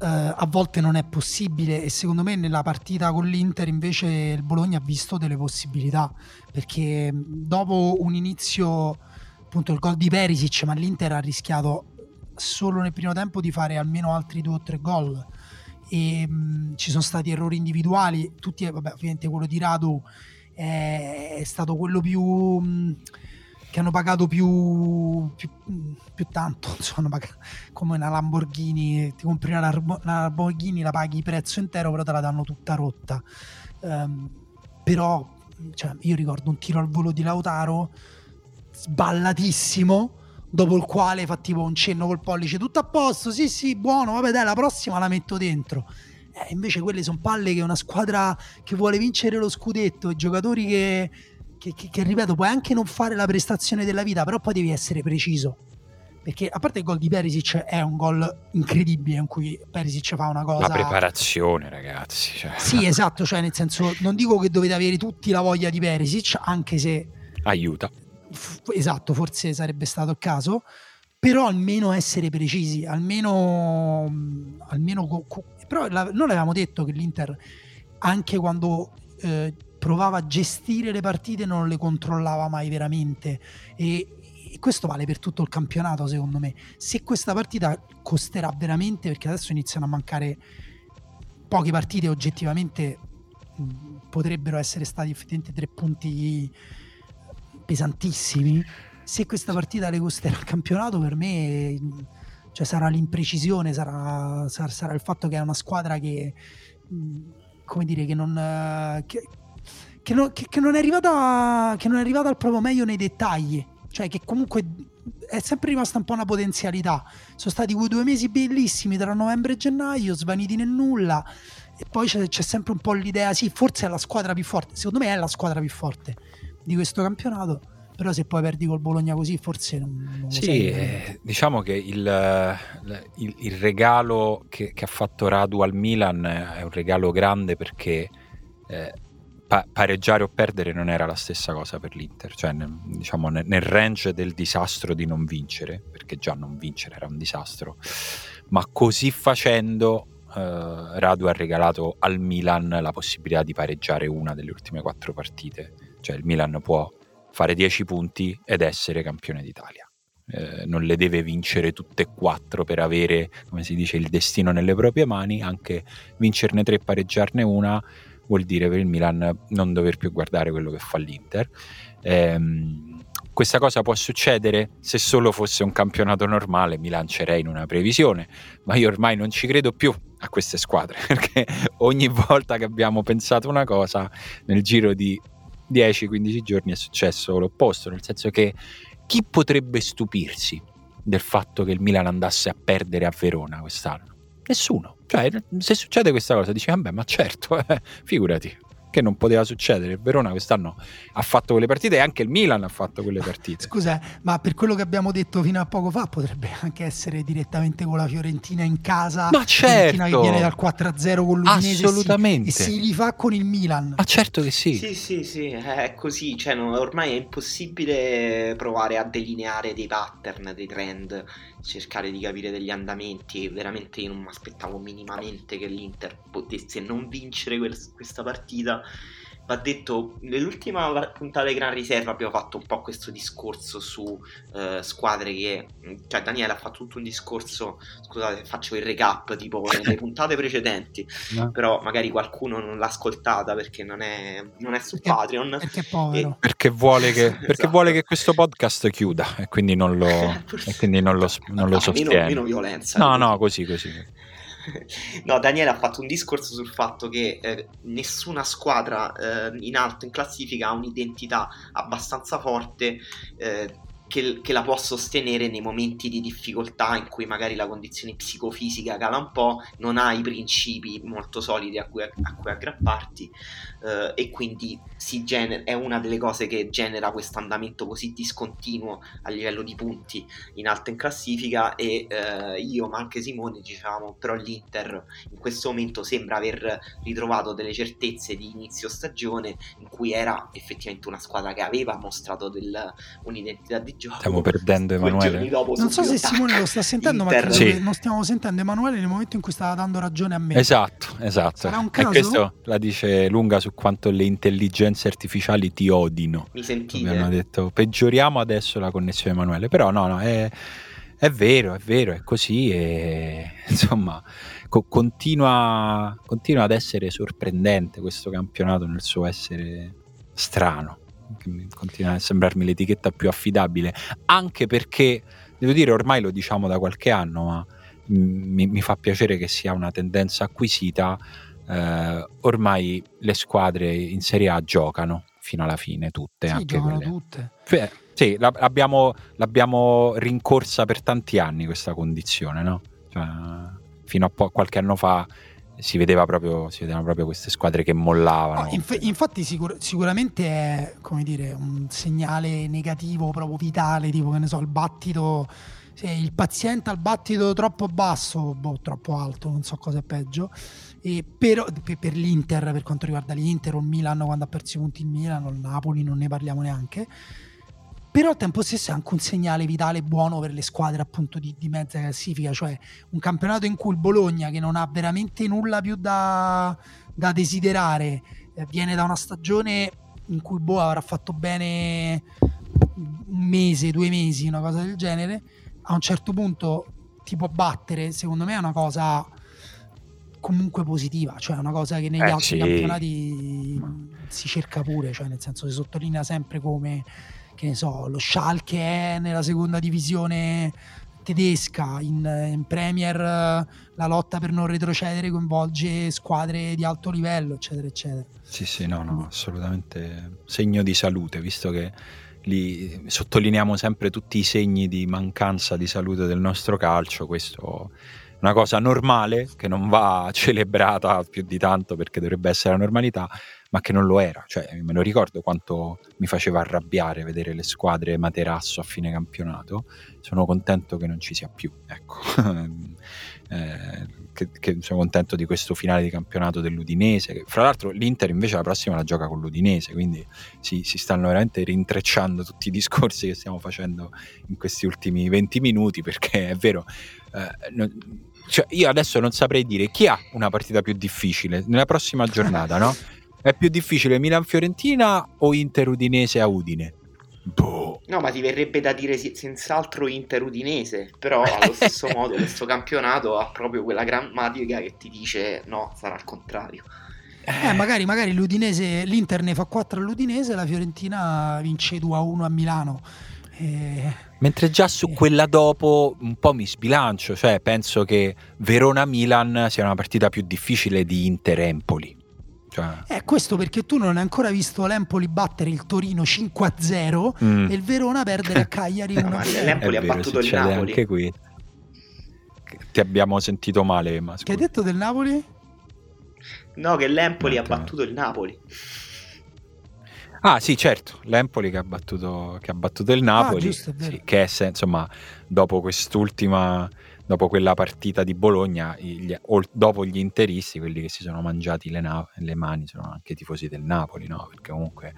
Uh, a volte non è possibile e secondo me nella partita con l'Inter invece il Bologna ha visto delle possibilità perché dopo un inizio appunto il gol di Perisic ma l'Inter ha rischiato solo nel primo tempo di fare almeno altri due o tre gol e mh, ci sono stati errori individuali, tutti, vabbè, ovviamente quello di Radu è, è stato quello più... Mh, che hanno pagato più, più, più tanto, insomma, come una Lamborghini, ti compri una, una Lamborghini, la paghi prezzo intero, però te la danno tutta rotta. Um, però cioè, io ricordo un tiro al volo di Lautaro sballatissimo dopo il quale fa tipo un cenno col pollice tutto a posto, sì sì, buono, vabbè dai, la prossima la metto dentro. Eh, invece quelle sono palle che una squadra che vuole vincere lo scudetto, i giocatori che che, che, che, ripeto, puoi anche non fare la prestazione della vita, però poi devi essere preciso. Perché a parte il gol di Perisic è un gol incredibile in cui Perisic fa una cosa... La preparazione ragazzi. Cioè... Sì, esatto, cioè nel senso non dico che dovete avere tutti la voglia di Perisic, anche se... Aiuta. F- esatto, forse sarebbe stato il caso, però almeno essere precisi, almeno... almeno co- co- però la, noi avevamo detto che l'Inter, anche quando... Eh, provava a gestire le partite non le controllava mai veramente. E, e questo vale per tutto il campionato secondo me. Se questa partita costerà veramente perché adesso iniziano a mancare poche partite oggettivamente mh, potrebbero essere stati effettivamente tre punti pesantissimi se questa partita le costerà il campionato per me cioè sarà l'imprecisione sarà, sarà, il fatto che è una squadra che come dire che non che, che non, non, è arrivata, che non è arrivata al proprio meglio nei dettagli. Cioè, che comunque è sempre rimasta un po' una potenzialità. Sono stati quei due mesi bellissimi tra novembre e gennaio, svaniti nel nulla. E poi c'è, c'è, sempre un po' l'idea, sì, forse è la squadra più forte. Secondo me è la squadra più forte di questo campionato. Però se poi perdi col Bologna così, forse non, non sì. Eh, diciamo che il, il, il regalo che, che, ha fatto Radu al Milan è un regalo grande perché eh, pa- pareggiare o perdere non era la stessa cosa per l'Inter, cioè nel, diciamo nel, nel, range del disastro di non vincere, perché già non vincere era un disastro, ma così facendo eh, Radu ha regalato al Milan la possibilità di pareggiare una delle ultime quattro partite, cioè il Milan può fare 10 punti ed essere campione d'Italia. Eh, non le deve vincere tutte e quattro per avere, come si dice, il destino nelle proprie mani, anche vincerne tre, pareggiarne una vuol dire per il Milan non dover più guardare quello che fa l'Inter. Ehm, questa cosa può succedere se solo fosse un campionato normale, mi lancerei in una previsione, ma io ormai non ci credo più a queste squadre, perché ogni volta che abbiamo pensato una cosa, nel giro di 10-15 giorni è successo l'opposto, nel senso che chi potrebbe stupirsi del fatto che il Milan andasse a perdere a Verona quest'anno? Nessuno. Cioè, se succede questa cosa, dici, vabbè, ma certo, eh, figurati, che non poteva succedere. Il Verona quest'anno ha fatto quelle partite e anche il Milan ha fatto quelle partite. Scusa, ma per quello che abbiamo detto fino a poco fa potrebbe anche essere direttamente con la Fiorentina in casa. Ma certo! Fiorentina che viene dal 4-0 con l'Udinese Assolutamente. E si, e si rifà con il Milan. Ma certo che sì. Sì, sì, sì, è così. Cioè, no, ormai è impossibile provare a delineare dei pattern, dei trend, cercare di capire degli andamenti. Veramente io non mi aspettavo minimamente che l'Inter potesse non vincere questa partita va detto, nell'ultima puntata di Gran Riserva abbiamo fatto un po' questo discorso su eh, squadre che, cioè Daniele ha fatto tutto un discorso, scusate faccio il recap tipo nelle puntate precedenti, no. però magari qualcuno non l'ha ascoltata perché non è, non è su perché, Patreon. Perché povero. E, perché, vuole che, perché esatto. vuole che questo podcast chiuda e quindi non lo, e quindi non lo, non lo sostiene. Meno, meno violenza. No, no, così, così. no, Daniele ha fatto un discorso sul fatto che eh, nessuna squadra eh, in alto in classifica ha un'identità abbastanza forte eh, che, che, la può sostenere nei momenti di difficoltà in cui magari la condizione psicofisica cala un po', non ha i principi molto solidi a cui, a cui aggrapparti eh, e quindi gener- è una delle cose che genera questo andamento così discontinuo a livello di punti in alto in classifica e eh, io ma anche Simone diciamo però l'Inter in questo momento sembra aver ritrovato delle certezze di inizio stagione in cui era effettivamente una squadra che aveva mostrato del, un'identità di gioco stiamo perdendo Emanuele dopo, non so se Simone lo sta sentendo Inter. ma sì. non stiamo sentendo Emanuele nel momento in cui stava dando ragione a me esatto esatto Sarà un caso? e questo la dice lunga su quanto le intelligenze artificiali ti odino mi sentite? mi hanno detto peggioriamo adesso la connessione Emanuele però no no è, è vero è vero è così e insomma co- continua, continua ad essere sorprendente questo campionato nel suo essere strano continua a sembrarmi l'etichetta più affidabile anche perché devo dire ormai lo diciamo da qualche anno ma mi, mi fa piacere che sia una tendenza acquisita eh, ormai le squadre in Serie A giocano fino alla fine tutte sì, anche quelle. tutte Beh, sì, l'abbiamo, l'abbiamo, rincorsa per tanti anni questa condizione no? Cioè, fino a po- qualche anno fa si, vedeva proprio, si vedevano proprio queste squadre che mollavano. Oh, inf- infatti sicur- sicuramente è dire, un segnale negativo proprio vitale, tipo che ne so, il battito, se il paziente ha il battito troppo basso, boh, troppo alto, non so cosa è peggio, e per, per, l'Inter, per quanto riguarda l'Inter o il Milan quando ha perso i punti il Milan o il Napoli, non ne parliamo neanche però al tempo stesso è anche un segnale vitale buono per le squadre appunto di, di, mezza classifica, cioè un campionato in cui il Bologna che non ha veramente nulla più da, da desiderare eh, viene da una stagione in cui Boa avrà fatto bene un mese, due mesi, una cosa del genere, a un certo punto ti può battere, secondo me è una cosa comunque positiva, cioè una cosa che negli eh, altri sì. campionati si cerca pure, cioè nel senso si sottolinea sempre come che ne so, lo Schalke è nella seconda divisione tedesca, in, in, Premier la lotta per non retrocedere coinvolge squadre di alto livello, eccetera, eccetera. Sì, sì, no, no, assolutamente segno di salute, visto che li sottolineiamo sempre tutti i segni di mancanza di salute del nostro calcio, questo è una cosa normale che non va celebrata più di tanto perché dovrebbe essere la normalità, ma che non lo era. Cioè, me lo ricordo quanto mi faceva arrabbiare vedere le squadre materasso a fine campionato. Sono contento che non ci sia più. Ecco. eh, che, che, sono contento di questo finale di campionato dell'Udinese. Fra l'altro, l'Inter invece la prossima la gioca con l'Udinese, quindi si, si stanno veramente rintrecciando tutti i discorsi che stiamo facendo in questi ultimi 20 minuti. Perché è vero. Eh, non, cioè io adesso non saprei dire chi ha una partita più difficile nella prossima giornata, no? È più difficile Milan-Fiorentina o Inter-Udinese a Udine? Boh. No, ma ti verrebbe da dire senz'altro Inter-Udinese, però allo stesso modo questo campionato ha proprio quella grammatica che ti dice no, sarà al contrario. Eh, magari, magari l'Udinese, l'Inter ne fa 4 all'Udinese, la Fiorentina vince 2 a 1 a Milano. Eh, Mentre già su eh. quella dopo un po' mi sbilancio, cioè penso che Verona-Milan sia una partita più difficile di Inter-Empoli. Cioè... Eh, questo perché tu non hai ancora visto l'Empoli battere il Torino 5-0 mm. e il Verona perdere a Cagliari 1-0. no, L'Empoli ha battuto il Napoli. Anche qui. Ti abbiamo sentito male, ma Che hai detto del Napoli? No, che l'Empoli ha battuto il Napoli. Ah sì, certo, l'Empoli che ha battuto, che ha battuto il Napoli, ah, giusto, sì, che è, insomma, dopo quest'ultima dopo quella partita di Bologna, gli, dopo gli interisti, quelli che si sono mangiati le, na- le mani sono anche i tifosi del Napoli, no? perché comunque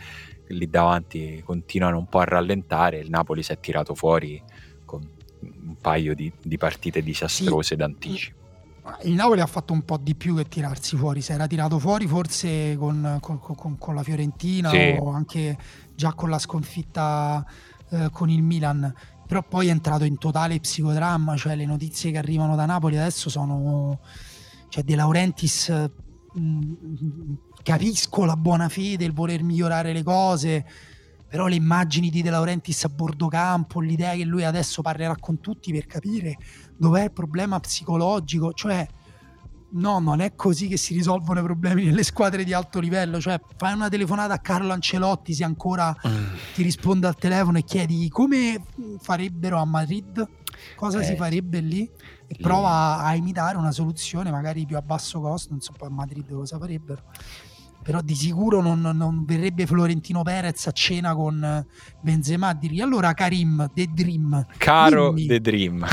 lì davanti continuano un po' a rallentare, il Napoli si è tirato fuori con un paio di, di partite disastrose sì. d'anticipo. Il Napoli ha fatto un po' di più che tirarsi fuori, si era tirato fuori forse con, con, con, con la Fiorentina sì. o anche già con la sconfitta eh, con il Milan però poi è entrato in totale psicodramma, cioè le notizie che arrivano da Napoli adesso sono, cioè De Laurentiis, capisco la buona fede, il voler migliorare le cose, però le immagini di De Laurentiis a bordo campo, l'idea che lui adesso parlerà con tutti per capire dov'è il problema psicologico, cioè no, non è così che si risolvono i problemi nelle squadre di alto livello. Cioè, fai una telefonata a Carlo Ancelotti se ancora mm. ti risponde al telefono e chiedi come farebbero a Madrid, cosa eh, si farebbe lì, e lì. prova a imitare una soluzione magari più a basso costo. Non so poi a Madrid cosa farebbero. Però di sicuro non, non verrebbe Florentino Perez a cena con Benzema a dirgli allora Karim, The Dream. Caro dimmi. The Dream.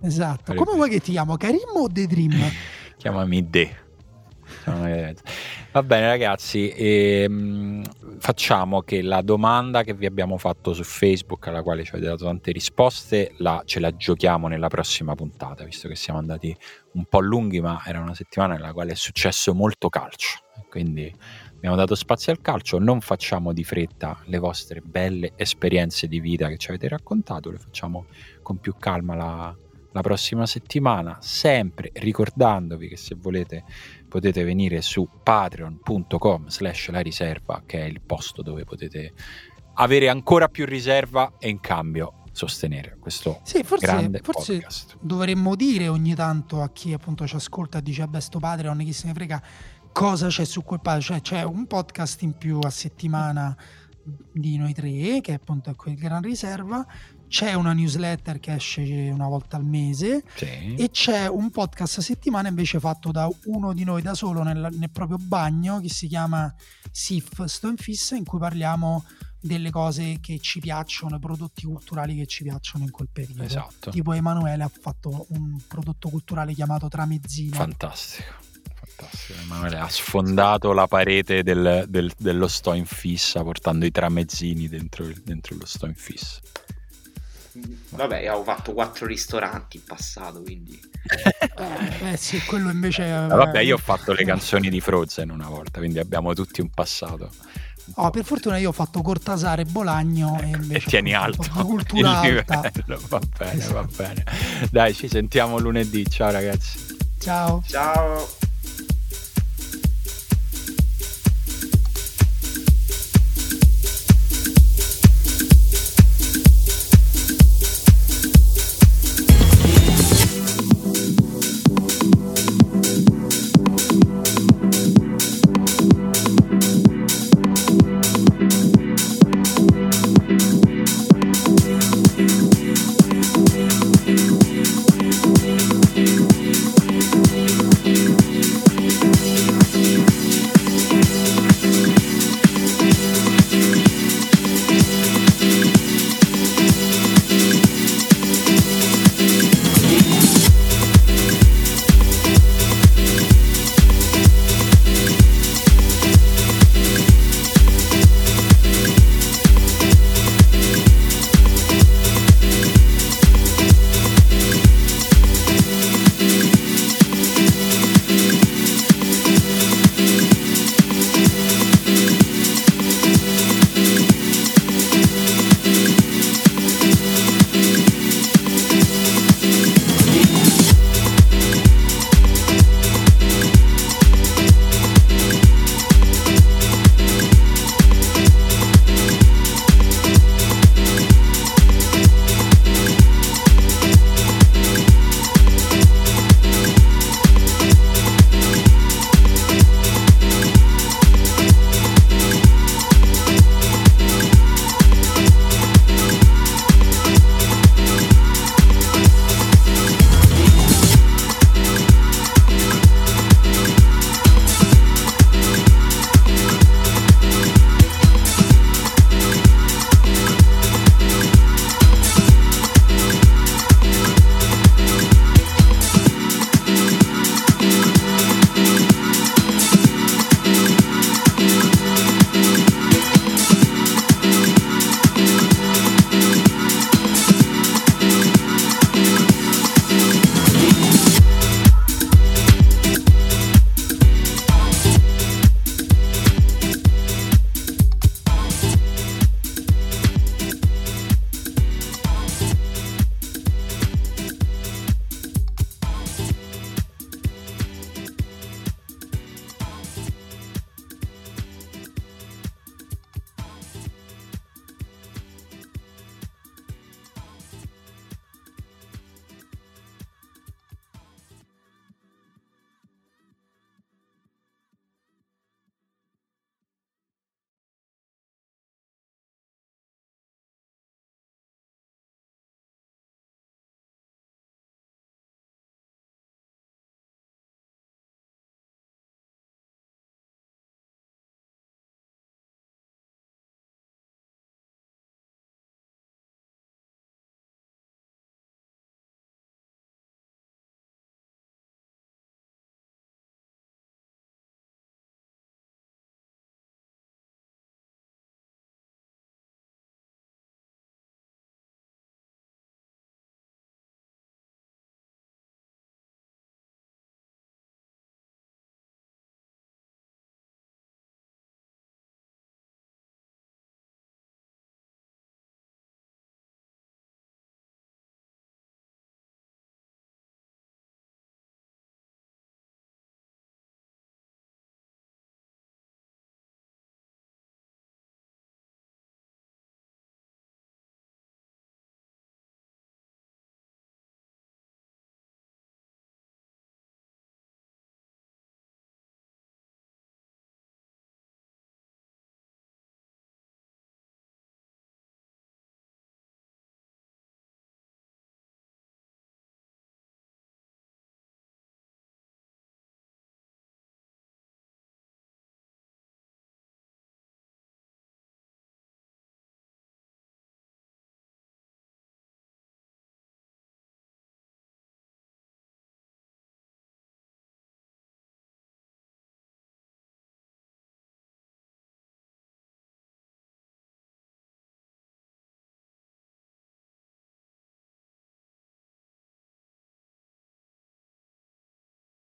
esatto. Come vuoi che ti chiamo? Karim o The Dream? Chiamami De. Va bene ragazzi, ehm, facciamo che la domanda che vi abbiamo fatto su Facebook, alla quale ci avete dato tante risposte, la, ce la giochiamo nella prossima puntata, visto che siamo andati un po' lunghi, ma era una settimana nella quale è successo molto calcio. Quindi abbiamo dato spazio al calcio, non facciamo di fretta le vostre belle esperienze di vita che ci avete raccontato, le facciamo con più calma la, la prossima settimana, sempre ricordandovi che se volete potete venire su patreon.com slash la riserva, che è il posto dove potete avere ancora più riserva e in cambio sostenere questo sì, forse, grande forse podcast. dovremmo dire ogni tanto a chi appunto ci ascolta e dice vabbè sto Patreon chi se ne frega cosa c'è su quel Patreon cioè c'è un podcast in più a settimana di noi tre che è appunto quel Gran Riserva c'è una newsletter che esce una volta al mese sì. e c'è un podcast a settimana invece fatto da uno di noi da solo nel, nel proprio bagno che si chiama SIF Sto in Fissa in cui parliamo delle cose che ci piacciono, prodotti culturali che ci piacciono in quel periodo. Esatto. Tipo Emanuele ha fatto un prodotto culturale chiamato Tramezzino. Fantastico. Fantastico. Emanuele ha sfondato la parete del, del, dello sto in fissa portando i tramezzini dentro, dentro lo sto in fissa. Vabbè, avevo fatto quattro ristoranti in passato, quindi... eh, eh sì, quello invece... Eh, vabbè, io ho fatto le canzoni di Frozen una volta, quindi abbiamo tutti un passato. Oh, per fortuna io ho fatto Cortasare Bolagno e invece e tieni alto cultura il alta. Va bene, va bene. Dai, ci sentiamo lunedì. Ciao ragazzi. Ciao. Ciao.